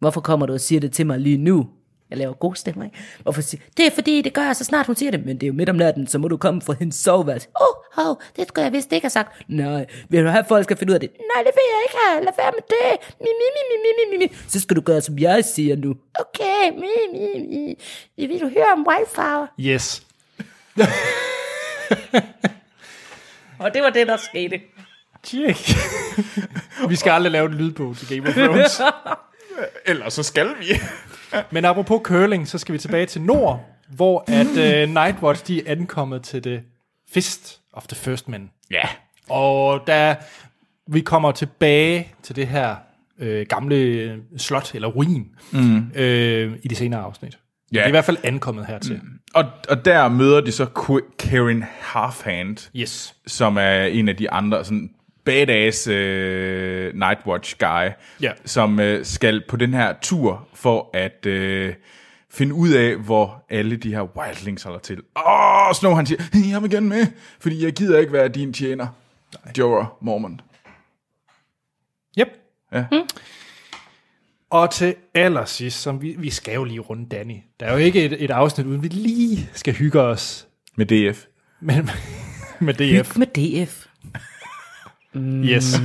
hvorfor kommer du og siger det til mig lige nu? Jeg laver gode stemmer, ikke? Hvorfor siger det er fordi, det gør jeg så snart hun siger det, men det er jo midt om natten, så må du komme fra hendes soveværelse. Åh, oh, oh, det skulle jeg vist ikke have sagt. Nej, vil du have, at folk skal finde ud af det? Nej, det vil jeg ikke have. Lad være med det. Mi, mi, mi, mi, mi, mi, mi. Så skal du gøre, som jeg siger nu. Okay, mi, mi, mi. Vil du høre om Wildflower? Yes. Og det var det, der skete. Tjek. vi skal aldrig lave en lydbog til Game of Thrones. Ellers så skal vi. Men apropos curling, så skal vi tilbage til Nord, hvor at uh, Nightwatch de er ankommet til det Fist of the First Men. ja. Og da vi kommer tilbage til det her øh, gamle slot, eller ruin, mm. øh, i de senere afsnit. Ja. Det er i hvert fald ankommet hertil. Mm. Og, og der møder de så Karen Halfhand, Yes. som er en af de andre sådan badass øh, Nightwatch guy, Ja. som øh, skal på den her tur for at øh, finde ud af, hvor alle de her wildlings holder til. Åh, Snow han siger, jeg vil gerne med, fordi jeg gider ikke være din tjener. Jorah Mormont. Yep. Ja. Mm. Og til allersidst, som vi, vi skal jo lige runde Danny. Der er jo ikke et, et afsnit, uden vi lige skal hygge os Med DF. med, med DF. Med DF. Yes.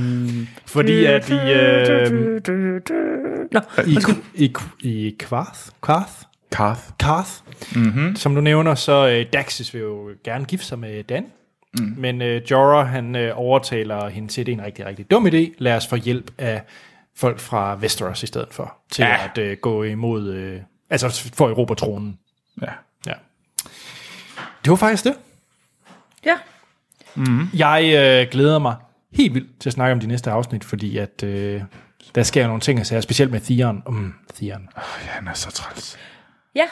Fordi at i, øh, Nå, i, i, i Quarth, Quarth, Karth. Karth, mm-hmm. som du nævner, så øh, Daxis vil jo gerne gifte sig med Dan. Mm. Men øh, Jorah, han øh, overtaler hende til, at det er en rigtig, rigtig dum idé. Lad os få hjælp af folk fra Westeros i stedet for, til Ja. at øh, gå imod, øh, altså for Europa tronen. Ja. Ja. Det var faktisk det. ja. Jeg øh, glæder mig helt vildt til at snakke om de næste afsnit, fordi at øh, der sker nogle ting, så specielt med Theon. Um, Theon. Ja, han er så træls. Ja.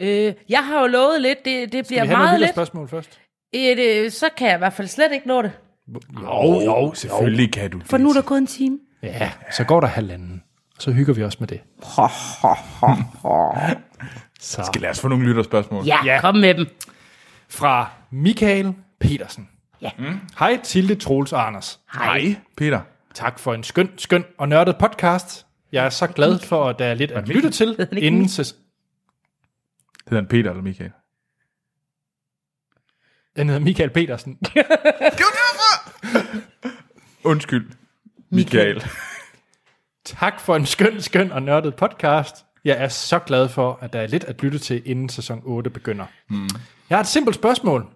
Øh, jeg har jo lovet lidt, det, det Skal bliver vi have nogle meget lille lidt. spørgsmål først? Et, øh, så kan jeg i hvert fald slet ikke nå det. Jo, jo, Selvfølgelig kan du For nu er der gået en time. Ja, så går der halvanden. Så hygger vi os med det. så Skal lad os få nogle lytterspørgsmål. Ja. ja. kom med dem. fra Michael Petersen. Ja. Mm. Hej Tilde, Troels og Anders. Hej, Peter. Tak for en skøn, skøn og nørdet podcast. Jeg er så glad for, at der er lidt at lytte til inden ses- Hedder han Peter eller Michael? Den hedder Michael Petersen. Undskyld, Michael. tak for en skøn, skøn og nørdet podcast. Jeg er så glad for, at der er lidt at lytte til, inden sæson 8 begynder. Mm. Jeg har et simpelt spørgsmål.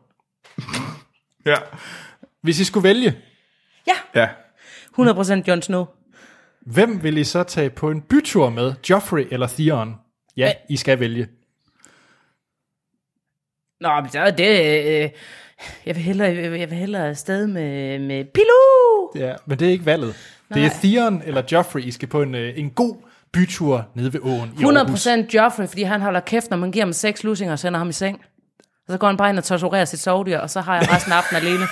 ja. Hvis I skulle vælge, Ja. 100% Jon Snow. hvem vil I så tage på en bytur med? Joffrey eller Theon? Ja, I skal vælge. Nå, men så er det... Øh, jeg vil hellere, jeg vil hellere afsted med, med Pilou. Ja, men det er ikke valget. Det er Nej. Theon eller Joffrey, I skal på en, øh, en god bytur nede ved åen i Aarhus. 100% Joffrey, fordi han holder kæft, når man giver ham seks lusinger og sender ham i seng. Og så går han bare ind og torturerer sit sovdyr, og så har jeg resten af aftenen alene.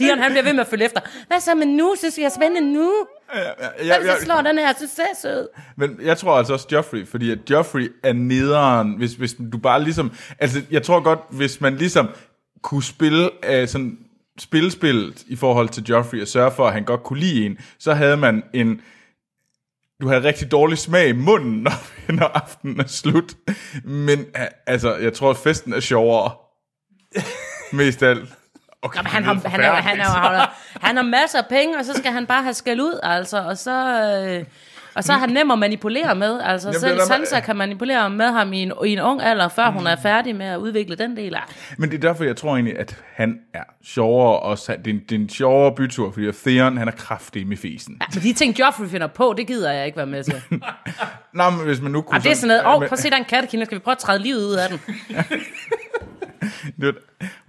Theon, han bliver ved med at følge efter. Hvad så med nu? Så skal jeg spænde nu. Jeg, Hvem så slår den her? Så ser sød. Men jeg tror altså også Joffrey, fordi at Joffrey er nederen, hvis, hvis du bare ligesom... Altså, jeg tror godt, hvis man ligesom kunne spille uh, sådan spille spillet i forhold til Joffrey og sørge for, at han godt kunne lide en, så havde man en... Du havde rigtig dårlig smag i munden, når, når aftenen er slut. Men altså, jeg tror, at festen er sjovere. Mest af alt. Okay, Jamen, han, har, han, er, han, er, han, har, han har masser af penge, og så skal han bare have skæld ud, altså. Og så, øh, og så er han nem at manipulere med. Altså, Jamen, Jamen, selv det er Sansa kan manipulere med ham i en, i en ung alder, før hun er færdig med at udvikle den del af. Men det er derfor, jeg tror egentlig, at han er sjovere også. Det er en, det er en sjovere bytur, fordi Theon, han er kraftig med fisen. Ja, men de ting, Joffrey finder på, det gider jeg ikke være med til. Nå, men hvis man nu kunne... Og det er sådan noget, åh, men- prøv at se, der er en kattekilde, skal vi prøve at træde livet ud af den? Det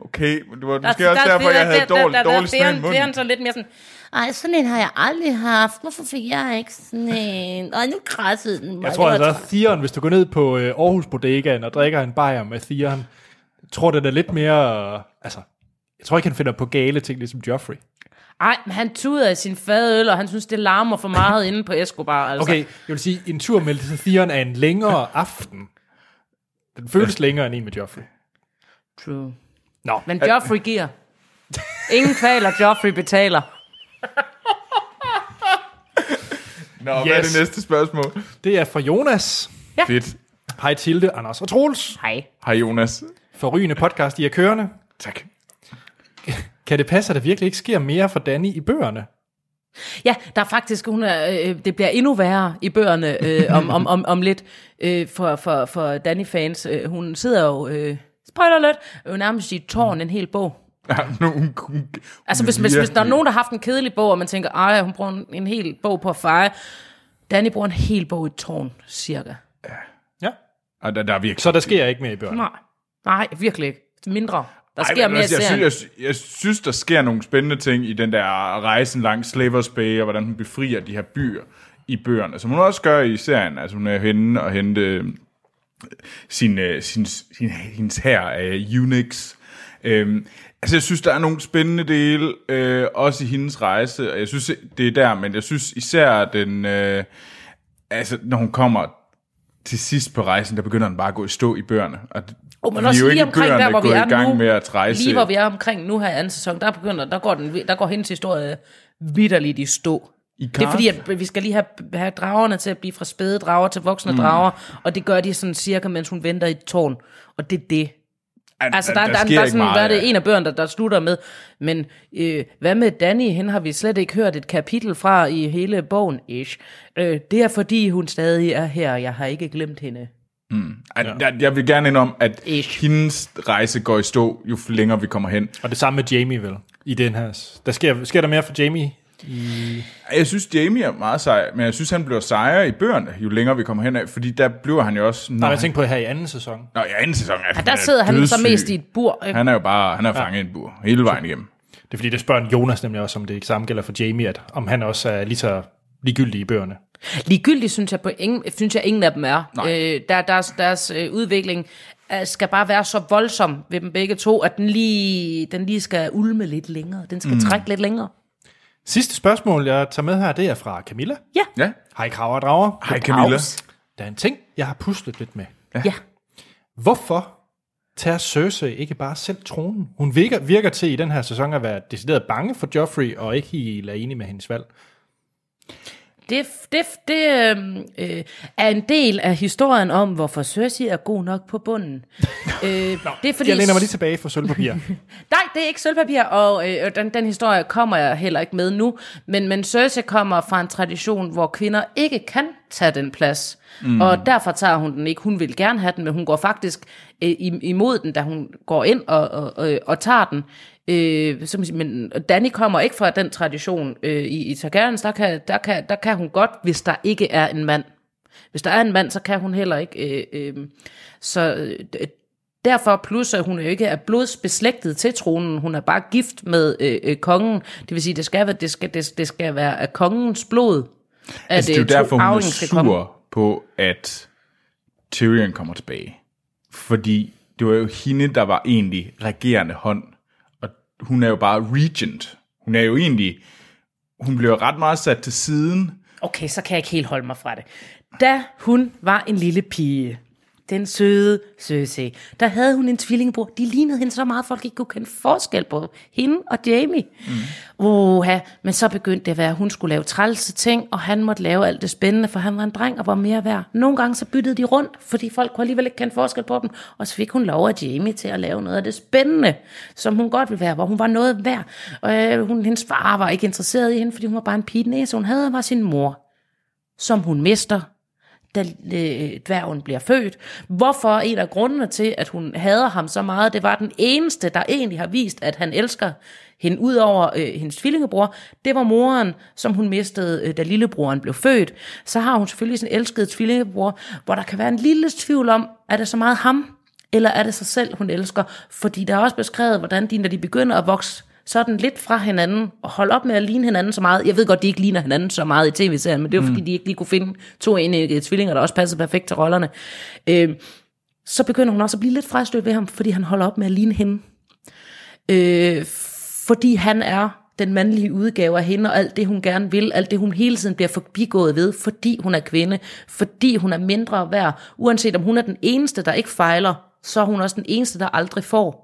okay, men det var Der- måske også der- derfor, der- jeg havde der- dårlig, der- der- dårlig smag i munden. Theon så lidt mere sådan, ej, sådan en har jeg aldrig haft. Hvorfor fik jeg ikke sådan en? Og nu krassede den. mig. Jeg tror altså, at Theon, hvis du går ned på øh, Aarhus Bodegaen og drikker en bajer med Theon, jeg tror, det er lidt mere... Øh, altså, jeg tror ikke, han finder på gale ting, ligesom Joffrey. Ej, men han tuder i sin fade øl, og han synes, det larmer for meget inde på Escobar. Altså. Okay, jeg vil sige, en tur med Theon er en længere aften. Den føles længere end en med Joffrey. True. Nå, Men Joffrey giver. Ingen kvaler, Joffrey betaler. Nå, yes. hvad er det næste spørgsmål? det er fra Jonas. Ja. Fedt. Hej Tilde, Anders og Troels. Hej. Hej Jonas. Forrygende podcast, I er kørende. Tak. Kan det passe, at der virkelig ikke sker mere for Danny i bøgerne? Ja, der er faktisk, hun er, øh, det bliver endnu værre i bøgerne øh, om, om, om, om lidt øh, for, for, for Danny-fans. Øh, hun sidder jo, øh, spoiler lidt, jo nærmest i tårn en hel bog. Ja, nu, hun, hun, Altså hvis, hvis, hvis der er nogen, der har haft en kedelig bog, og man tænker, ej, hun bruger en, en hel bog på at feje. Danny bruger en hel bog i et tårn, cirka. Ja. Og der, der er virkelig... Så der sker ikke mere i bøgerne. Nej, nej, virkelig ikke. Mindre. Der Ej, sker men mere i altså, jeg, serien. synes, jeg, jeg synes, der sker nogle spændende ting i den der rejsen langs Slavers Bay, og hvordan hun befrier de her byer i bøgerne, som hun også gør i serien. Altså hun er henne og hente øh, sin, øh, sin, sin, hendes her af Unix. Øhm, altså jeg synes, der er nogle spændende dele, øh, også i hendes rejse, og jeg synes, det er der, men jeg synes især den, øh, altså når hun kommer til sidst på rejsen, der begynder den bare at gå i stå i bøgerne. Og Oh, men vi er også jo lige ikke omkring der, hvor vi er i gang nu, med at rejse. lige hvor vi er omkring nu her i anden sæson, der, begynder, der, går, den, der går hendes historie vidderligt i stå. I Det er fordi, at vi skal lige have, have dragerne til at blive fra spæde drager til voksne mm. drager, og det gør de sådan cirka, mens hun venter i et tårn. Og det er det. Altså, der, der, der, der, der, er sådan, meget, der er det ja. en af bøgerne, der, der slutter med. Men øh, hvad med Danny? Hende har vi slet ikke hørt et kapitel fra i hele bogen, ish. Øh, det er fordi, hun stadig er her. Jeg har ikke glemt hende. Ej, jeg, jeg vil gerne ind om, at Ish. hendes rejse går i stå, jo længere vi kommer hen. Og det samme med Jamie vel, i den her. Der sker, sker der mere for Jamie? Jeg synes, Jamie er meget sej, men jeg synes, han bliver sejere i bøgerne, jo længere vi kommer hen af, fordi der bliver han jo også... Når Nej, jeg tænker på her i anden sæson. Nå, ja, anden sæson er Ja, der sidder han så mest i et bur. Ikke? Han er jo bare han er fanget i en bur hele vejen igennem. Det er fordi, det spørger Jonas nemlig også, om det ikke samme gælder for Jamie, at om han også er lige så ligegyldig i bøgerne. Ligegyldigt synes jeg, på ingen, synes jeg ingen af dem er. Øh, der, deres deres øh, udvikling øh, skal bare være så voldsom ved dem begge to, at den lige, den lige skal ulme lidt længere. Den skal mm. trække lidt længere. Sidste spørgsmål, jeg tager med her, det er fra Camilla. Ja. Ja. Hej Krav og Drager. Hej Camilla. Der er en ting, jeg har puslet lidt med. Ja. Hvorfor tager Cersei ikke bare selv tronen? Hun virker, virker til i den her sæson at være decideret bange for Joffrey, og ikke helt er enig med hendes valg. Det, det, det øh, øh, er en del af historien om, hvorfor Cersei er god nok på bunden. øh, det er fordi, Jeg læner mig lige tilbage for sølvpapir. Nej, det er ikke sølvpapir, og øh, den, den historie kommer jeg heller ikke med nu. Men, men Cersei kommer fra en tradition, hvor kvinder ikke kan tage den plads. Mm. Og derfor tager hun den ikke. Hun vil gerne have den, men hun går faktisk øh, im- imod den, da hun går ind og, og, og, og tager den. Øh, sige, men Danny kommer ikke fra den tradition øh, i, i Targaryens. Der kan, der, kan, der kan hun godt, hvis der ikke er en mand. Hvis der er en mand, så kan hun heller ikke. Øh, øh, så øh, derfor plus, at hun jo ikke er blodsbeslægtet til tronen. Hun er bare gift med øh, øh, kongen. Det vil sige, det skal være, det skal, det, det skal være af kongens blod. At, Altså, det er jo øh, derfor, hun er sur på, at Tyrion kommer tilbage. Fordi det var jo hende, der var egentlig regerende hånd. Og hun er jo bare regent. Hun er jo egentlig... Hun bliver ret meget sat til siden. Okay, så kan jeg ikke helt holde mig fra det. Da hun var en lille pige, den søde Cersei, der havde hun en tvillingebror. De lignede hende så meget, at folk ikke kunne kende forskel på hende og Jamie. Mm. Oha, men så begyndte det at være, at hun skulle lave trælse ting, og han måtte lave alt det spændende, for han var en dreng og var mere værd. Nogle gange så byttede de rundt, fordi folk kunne alligevel ikke kende forskel på dem, og så fik hun lov af Jamie til at lave noget af det spændende, som hun godt ville være, hvor hun var noget værd. Og øh, hun, hendes far var ikke interesseret i hende, fordi hun var bare en pige. Den eneste, hun havde, var sin mor som hun mister, da øh, dværgen bliver født. Hvorfor en af grundene til, at hun hader ham så meget, det var den eneste, der egentlig har vist, at han elsker hende ud over øh, hendes tvillingebror, det var moren, som hun mistede, øh, da lillebroren blev født. Så har hun selvfølgelig sin elskede tvillingebror, hvor der kan være en lille tvivl om, er det så meget ham, eller er det sig selv, hun elsker? Fordi der er også beskrevet, hvordan de, når de begynder at vokse sådan lidt fra hinanden, og holde op med at ligne hinanden så meget. Jeg ved godt, de ikke ligner hinanden så meget i tv-serien, men det er jo fordi, de ikke lige kunne finde to enige tvillinger, der også passede perfekt til rollerne. Øh, så begynder hun også at blive lidt frastødt ved ham, fordi han holder op med at ligne hende. Øh, fordi han er den mandlige udgave af hende, og alt det, hun gerne vil, alt det, hun hele tiden bliver forbigået ved, fordi hun er kvinde, fordi hun er mindre værd. Uanset om hun er den eneste, der ikke fejler, så er hun også den eneste, der aldrig får.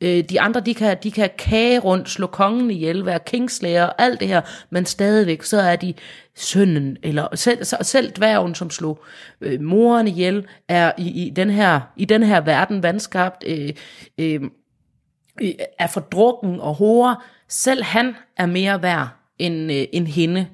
Øh, de andre, de kan, de kan kage rundt, slå kongen ihjel, være kingslayer og alt det her, men stadigvæk, så er de sønnen, eller selv, selv dværgen, som slog øh, moren ihjel, er i, i, den her, i den her verden vandskabt, øh, øh, øh, er fordrukken og hårde. Selv han er mere værd end, øh, end hende.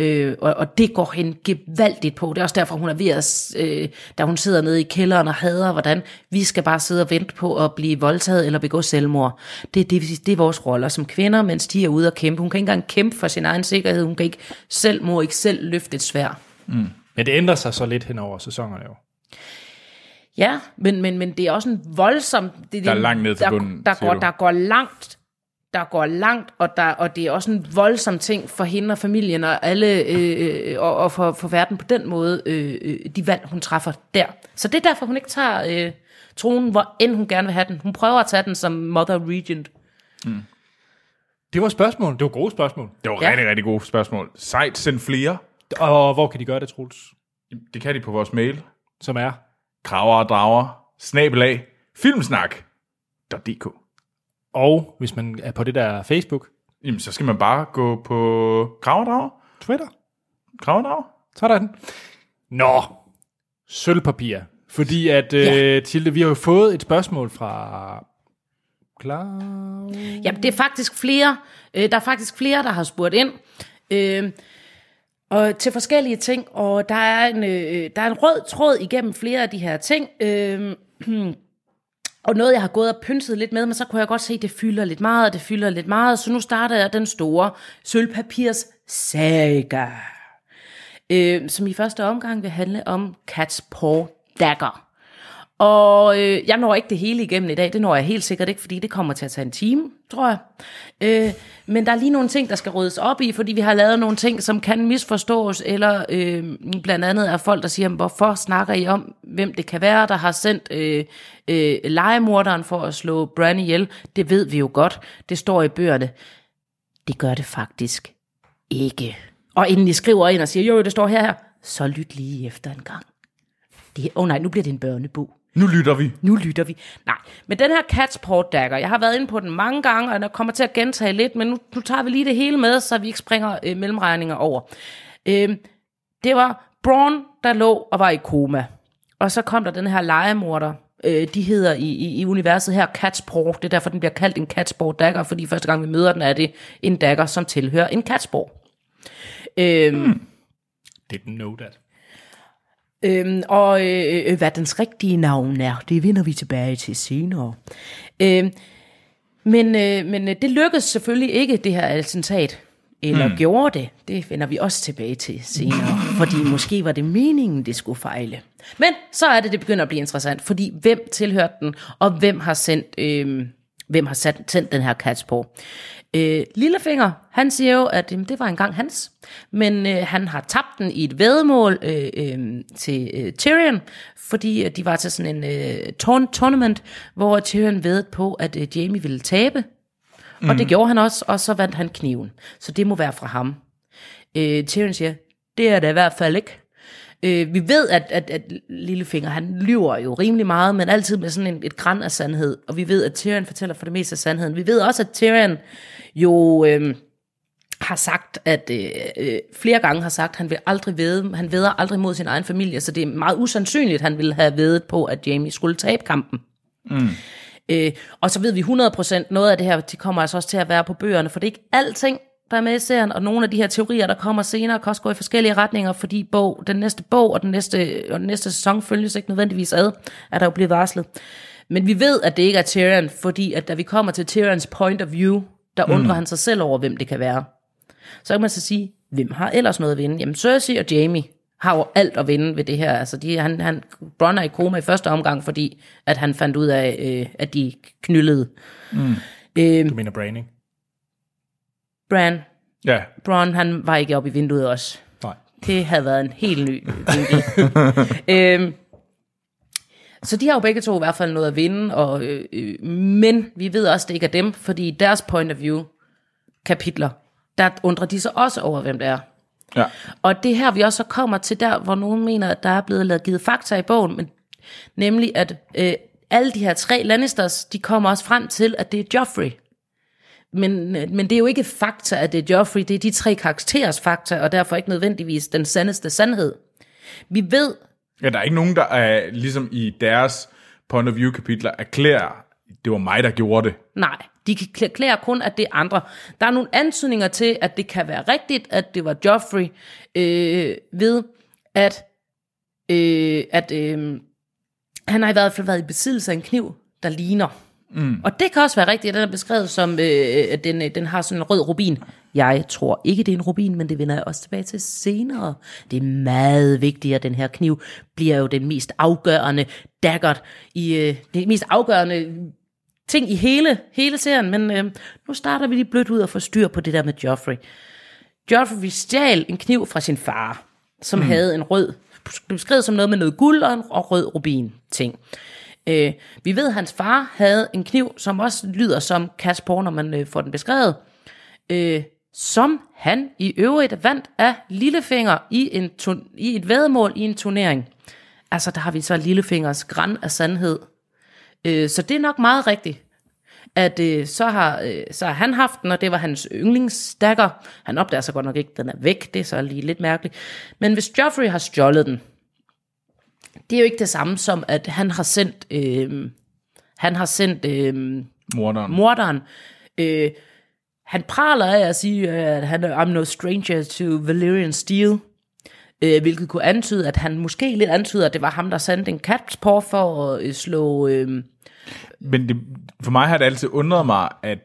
Øh, og, og det går hende gevaldigt på. Det er også derfor, hun er ved at, øh, da hun sidder nede i kælderen og hader, hvordan vi skal bare sidde og vente på at blive voldtaget eller begå selvmord. Det, det, det er vores roller som kvinder, mens de er ude og kæmpe. Hun kan ikke engang kæmpe for sin egen sikkerhed. Hun kan ikke selv, må ikke selv løfte et svær. Men det ændrer sig så lidt hen over sæsonerne jo. Ja, men, men, men det er også en voldsom... Det, Der er langt ned til der, bunden, Der, siger går, du. der går langt der går langt, og, der, og det er også en voldsom ting for hende og familien og alle, øh, øh, og, og for, for verden på den måde, øh, øh, de valg, hun træffer der. Så det er derfor, hun ikke tager øh, tronen, hvor end hun gerne vil have den. Hun prøver at tage den som mother regent. Det var spørgsmål. Det var gode spørgsmål. Det var Ja. rigtig, rigtig gode spørgsmål. Sejt, send flere. Og hvor kan de gøre det, Troels? Det kan de på vores mail. Som er? Kraver og drager. Snabelag. Filmsnak.dk Og hvis man er på det der Facebook, Jamen, så skal man bare gå på Kraver og drager. Twitter, Kraver og drager. så er der den. Nå, sølvpapir. Fordi at, øh, Ja. Tilde, vi har jo fået et spørgsmål fra Claus. Jamen, det er faktisk flere, øh, der er faktisk flere, der har spurgt ind. Øh, og til forskellige ting, og der er en, øh, der er en rød tråd igennem flere af de her ting. Øh, og noget, jeg har gået og pynset lidt med, men så kunne jeg godt se, at det fylder lidt meget, og det fylder lidt meget, så nu starter jeg den store sølvpapirs saga, øh, som i første omgang vil handle om Cats Paw Dagger. Og øh, jeg når ikke det hele igennem i dag, det når jeg helt sikkert ikke, fordi det kommer til at tage en time, tror jeg. Øh, men der er lige nogle ting, der skal ryddes op i, fordi vi har lavet nogle ting, som kan misforstås, eller øh, blandt andet er folk, der siger, hvorfor snakker I om, hvem det kan være, der har sendt øh, øh, legemorderen for at slå Bran ihjel. Det ved vi jo godt, det står i bøgerne. Det gør det faktisk ikke. Og inden I skriver ind og siger, jo, det står her, her så lyt lige efter en gang. Det, åh oh nej, nu bliver det en børnebog. Nu lytter vi. Nu lytter vi. Nej, men den her Catsport Dagger, jeg har været inde på den mange gange, og jeg kommer til at gentage lidt, men nu, nu tager vi lige det hele med, så vi ikke springer øh, mellemregninger over. Øh, det var Braun, der lå og var i koma. Og så kom der den her legemorder. Øh, de hedder i, i, i universet her Catsport. Det er derfor, den bliver kaldt en Catsport Dagger, fordi første gang vi møder den, er det en dagger, som tilhører en Catsport. Øh, hmm. Didn't know that. Øhm, og øh, øh, hvad dens rigtige navn er, det vender vi tilbage til senere. Øhm, men øh, men øh, det lykkedes selvfølgelig ikke, det her attentat. Eller mm. gjorde det? Det vender vi også tilbage til senere. fordi måske var det meningen, det skulle fejle. Men så er det, det begynder at blive interessant. Fordi hvem tilhørte den, og hvem har sendt, øh, hvem har sat, sendt den her kats på? Øh, Lillefinger, han siger jo, at øh, det var engang hans, men øh, han har tabt den i et vedmål øh, øh, til øh, Tyrion, fordi øh, de var til sådan en øh, tournament, hvor Tyrion ved på, at øh, Jamie ville tabe, mm. og det gjorde han også, og så vandt han kniven. Så det må være fra ham. Øh, Tyrion siger, det er det i hvert fald ikke. Øh, vi ved, at, at, at Lillefinger, han lyver jo rimelig meget, men altid med sådan en, et græn af sandhed. Og vi ved, at Tyrion fortæller for det meste af sandheden. Vi ved også, at Tyrion jo øh, har sagt, at øh, øh, flere gange har sagt, at han vil aldrig vide, han veder aldrig mod sin egen familie, så det er meget usandsynligt, at han ville have vedet på, at Jamie skulle tabe kampen. Mm. Øh, og så ved vi 100% noget af det her, de kommer altså også til at være på bøgerne, for det er ikke alting, der er med i serien, og nogle af de her teorier, der kommer senere, kan også gå i forskellige retninger, fordi bog, den næste bog og den næste, og den næste sæson følges ikke nødvendigvis ad, er der jo blevet varslet. Men vi ved, at det ikke er Tyrion, fordi at da vi kommer til Tyrions point of view, der mm. undrer han sig selv over, hvem det kan være. Så kan man så sige, hvem har ellers noget at vinde? Jamen Cersei og Jamie har jo alt at vinde ved det her. Altså, de, han, han, Bronn er i koma i første omgang, fordi at han fandt ud af, øh, at de knyllede. Mm. Øh, du mener Brain, ikke? Bran. Ja. Bron, han var ikke oppe i vinduet også. Nej. Det havde været en helt ny vinkel. øhm, så de har jo begge to i hvert fald noget at vinde, og, øh, øh, men vi ved også, det ikke er dem, fordi deres point of view kapitler, der undrer de sig også over, hvem det er. Ja. Og det her, vi også kommer til der, hvor nogen mener, at der er blevet lavet givet fakta i bogen, men nemlig at øh, alle de her tre Lannisters, de kommer også frem til, at det er Joffrey, men, men det er jo ikke fakta, at det er Joffrey, det er de tre karakterers fakta, og derfor ikke nødvendigvis den sandeste sandhed. Vi ved... Ja, der er ikke nogen, der er ligesom i deres point of view kapitler erklærer, det var mig, der gjorde det. Nej, de erklærer kun, at det er andre. Der er nogle antydninger til, at det kan være rigtigt, at det var Joffrey, øh, ved at, øh, at øh, han har i hvert fald været i besiddelse af en kniv, der ligner Mm. Og det kan også være rigtigt, at den er beskrevet som, øh, at den, øh, den har sådan en rød rubin. Jeg tror ikke, det er en rubin, men det vender jeg også tilbage til senere. Det er meget vigtigt, at den her kniv bliver jo den mest afgørende daggert i øh, det mest afgørende ting i hele, hele serien. Men øh, nu starter vi lige blødt ud og får styr på det der med Joffrey. Joffrey stjal en kniv fra sin far, som mm. havde en rød, beskrevet som noget med noget guld og en og rød rubin ting. Øh, vi ved, at hans far havde en kniv, som også lyder som Kasper, når man øh, får den beskrevet, øh, som han i øvrigt vandt af Lillefinger i, en i et vedmål i en turnering. Altså, der har vi så Lillefingers græn af sandhed. Øh, så det er nok meget rigtigt at øh, så, har, øh, så har han haft den, og det var hans yndlingsstakker. Han opdager så godt nok ikke, at den er væk, det er så lige lidt mærkeligt. Men hvis Joffrey har stjålet den, det er jo ikke det samme som, at han har sendt, øh, han har sendt øh, morderen. morderen. Øh, han praler af at sige, at han er I'm no stranger to Valyrian Steel, øh, hvilket kunne antyde, at han måske lidt antyder, at det var ham, der sendte en katspår for at øh, slå... Øh, Men det, for mig har det altid undret mig, at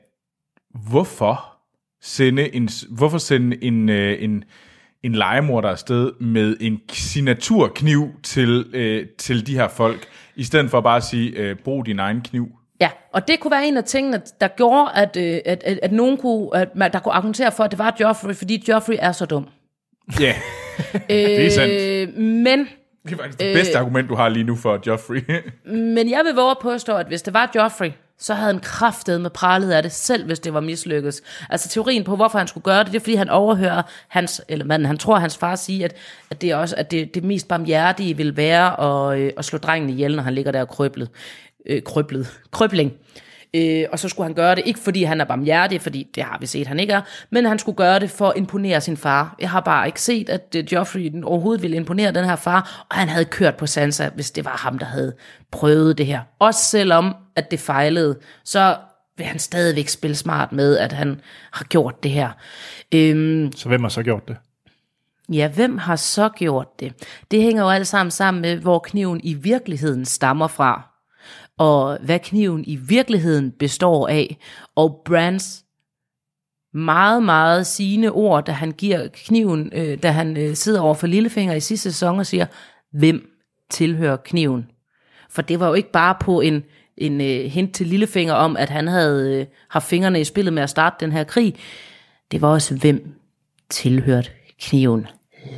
hvorfor sende en, hvorfor sende en, øh, en, en legemorder afsted med en signaturkniv til, øh, til de her folk, i stedet for bare at sige, øh, brug din egen kniv. Ja, og det kunne være en af tingene, der gjorde, at, øh, at, at, at nogen kunne, at man, der kunne argumentere for, at det var Joffrey, fordi Joffrey er så dum. Ja, det er sandt. Øh, men, Det er faktisk det bedste argument, du har lige nu for Joffrey. men jeg vil våge at påstå, at hvis det var Joffrey, så havde han kraftet med pralet af det, selv hvis det var mislykkes. Altså teorien på, hvorfor han skulle gøre det, det er fordi, han overhører hans, eller manden, han tror hans far sige, at, at det er også, at det, det mest barmhjertige vil være at, øh, at slå drengen ihjel, når han ligger der og krøblet. Øh, krøblet. Krøbling. Øh, og så skulle han gøre det, ikke fordi han er barmhjertig, fordi det har vi set, han ikke er, men han skulle gøre det for at imponere sin far. Jeg har bare ikke set, at øh, Joffrey overhovedet ville imponere den her far, og han havde kørt på Sansa, hvis det var ham, der havde prøvet det her. Også selvom, at det fejlede, så vil han stadigvæk spille smart med, at han har gjort det her. Øhm, Så hvem har så gjort det? Ja, hvem har så gjort det? Det hænger jo alt sammen sammen med, hvor kniven i virkeligheden stammer fra. Og hvad kniven i virkeligheden består af. Og Brands meget, meget sigende ord, da han giver kniven, øh, da han øh, sidder over for Lillefinger i sidste sæson og siger, hvem tilhører kniven? For det var jo ikke bare på en, en øh, hint til Lillefinger om, at han havde øh, haft fingrene i spillet med at starte den her krig. Det var også, hvem tilhørte kniven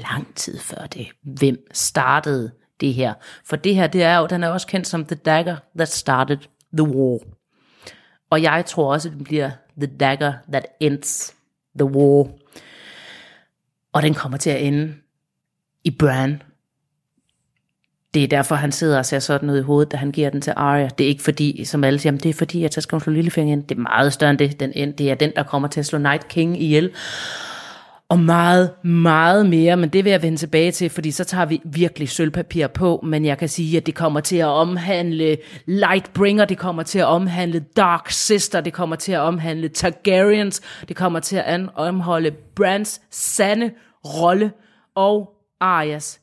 lang tid før det. Hvem startede det her? For det her, det er jo, den er også kendt som The Dagger That Started the War. Og jeg tror også, at den bliver The Dagger That Ends the War. Og den kommer til at ende i Bran. Det er derfor, han sidder og ser sådan ud i hovedet, da han giver den til Arya. Det er ikke fordi, som alle siger, det er fordi, at så skal hun slå Lillefinger ind. Det er meget større end det. Den, end- det er den, der kommer til at slå Night King ihjel. Og meget, meget mere, men det vil jeg vende tilbage til, fordi så tager vi virkelig sølvpapir på, men jeg kan sige, at det kommer til at omhandle Lightbringer, det kommer til at omhandle Dark Sister, det kommer til at omhandle Targaryens, det kommer til at omholde Brands sande rolle, og Arias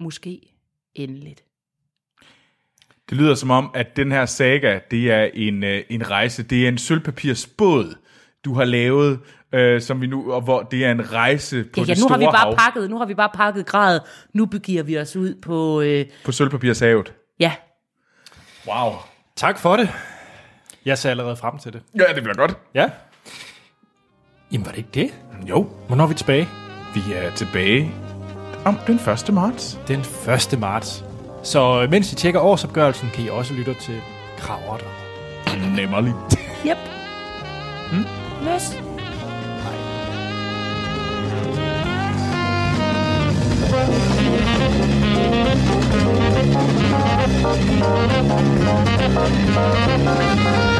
måske endeligt. Det lyder som om, at den her saga, det er en, øh, en rejse, det er en sølvpapirsbåd, du har lavet, øh, som vi nu, og hvor det er en rejse på Ja, ja, det nu store har vi bare hav pakket, nu har vi bare pakket grad. Nu begiver vi os ud på, øh, på sølvpapirshavet. ja, Wow. Tak for det. Jeg ser allerede frem til det. Ja, det bliver godt. Ja. Jamen, var det ikke det? Jo, Hvornår er vi tilbage? vi er tilbage om den 1. marts. Den 1. marts. Så mens I tjekker årsopgørelsen, kan I også lytte til Krav og Drager. Nemmerligt. yep. Hmm? Yes. Thank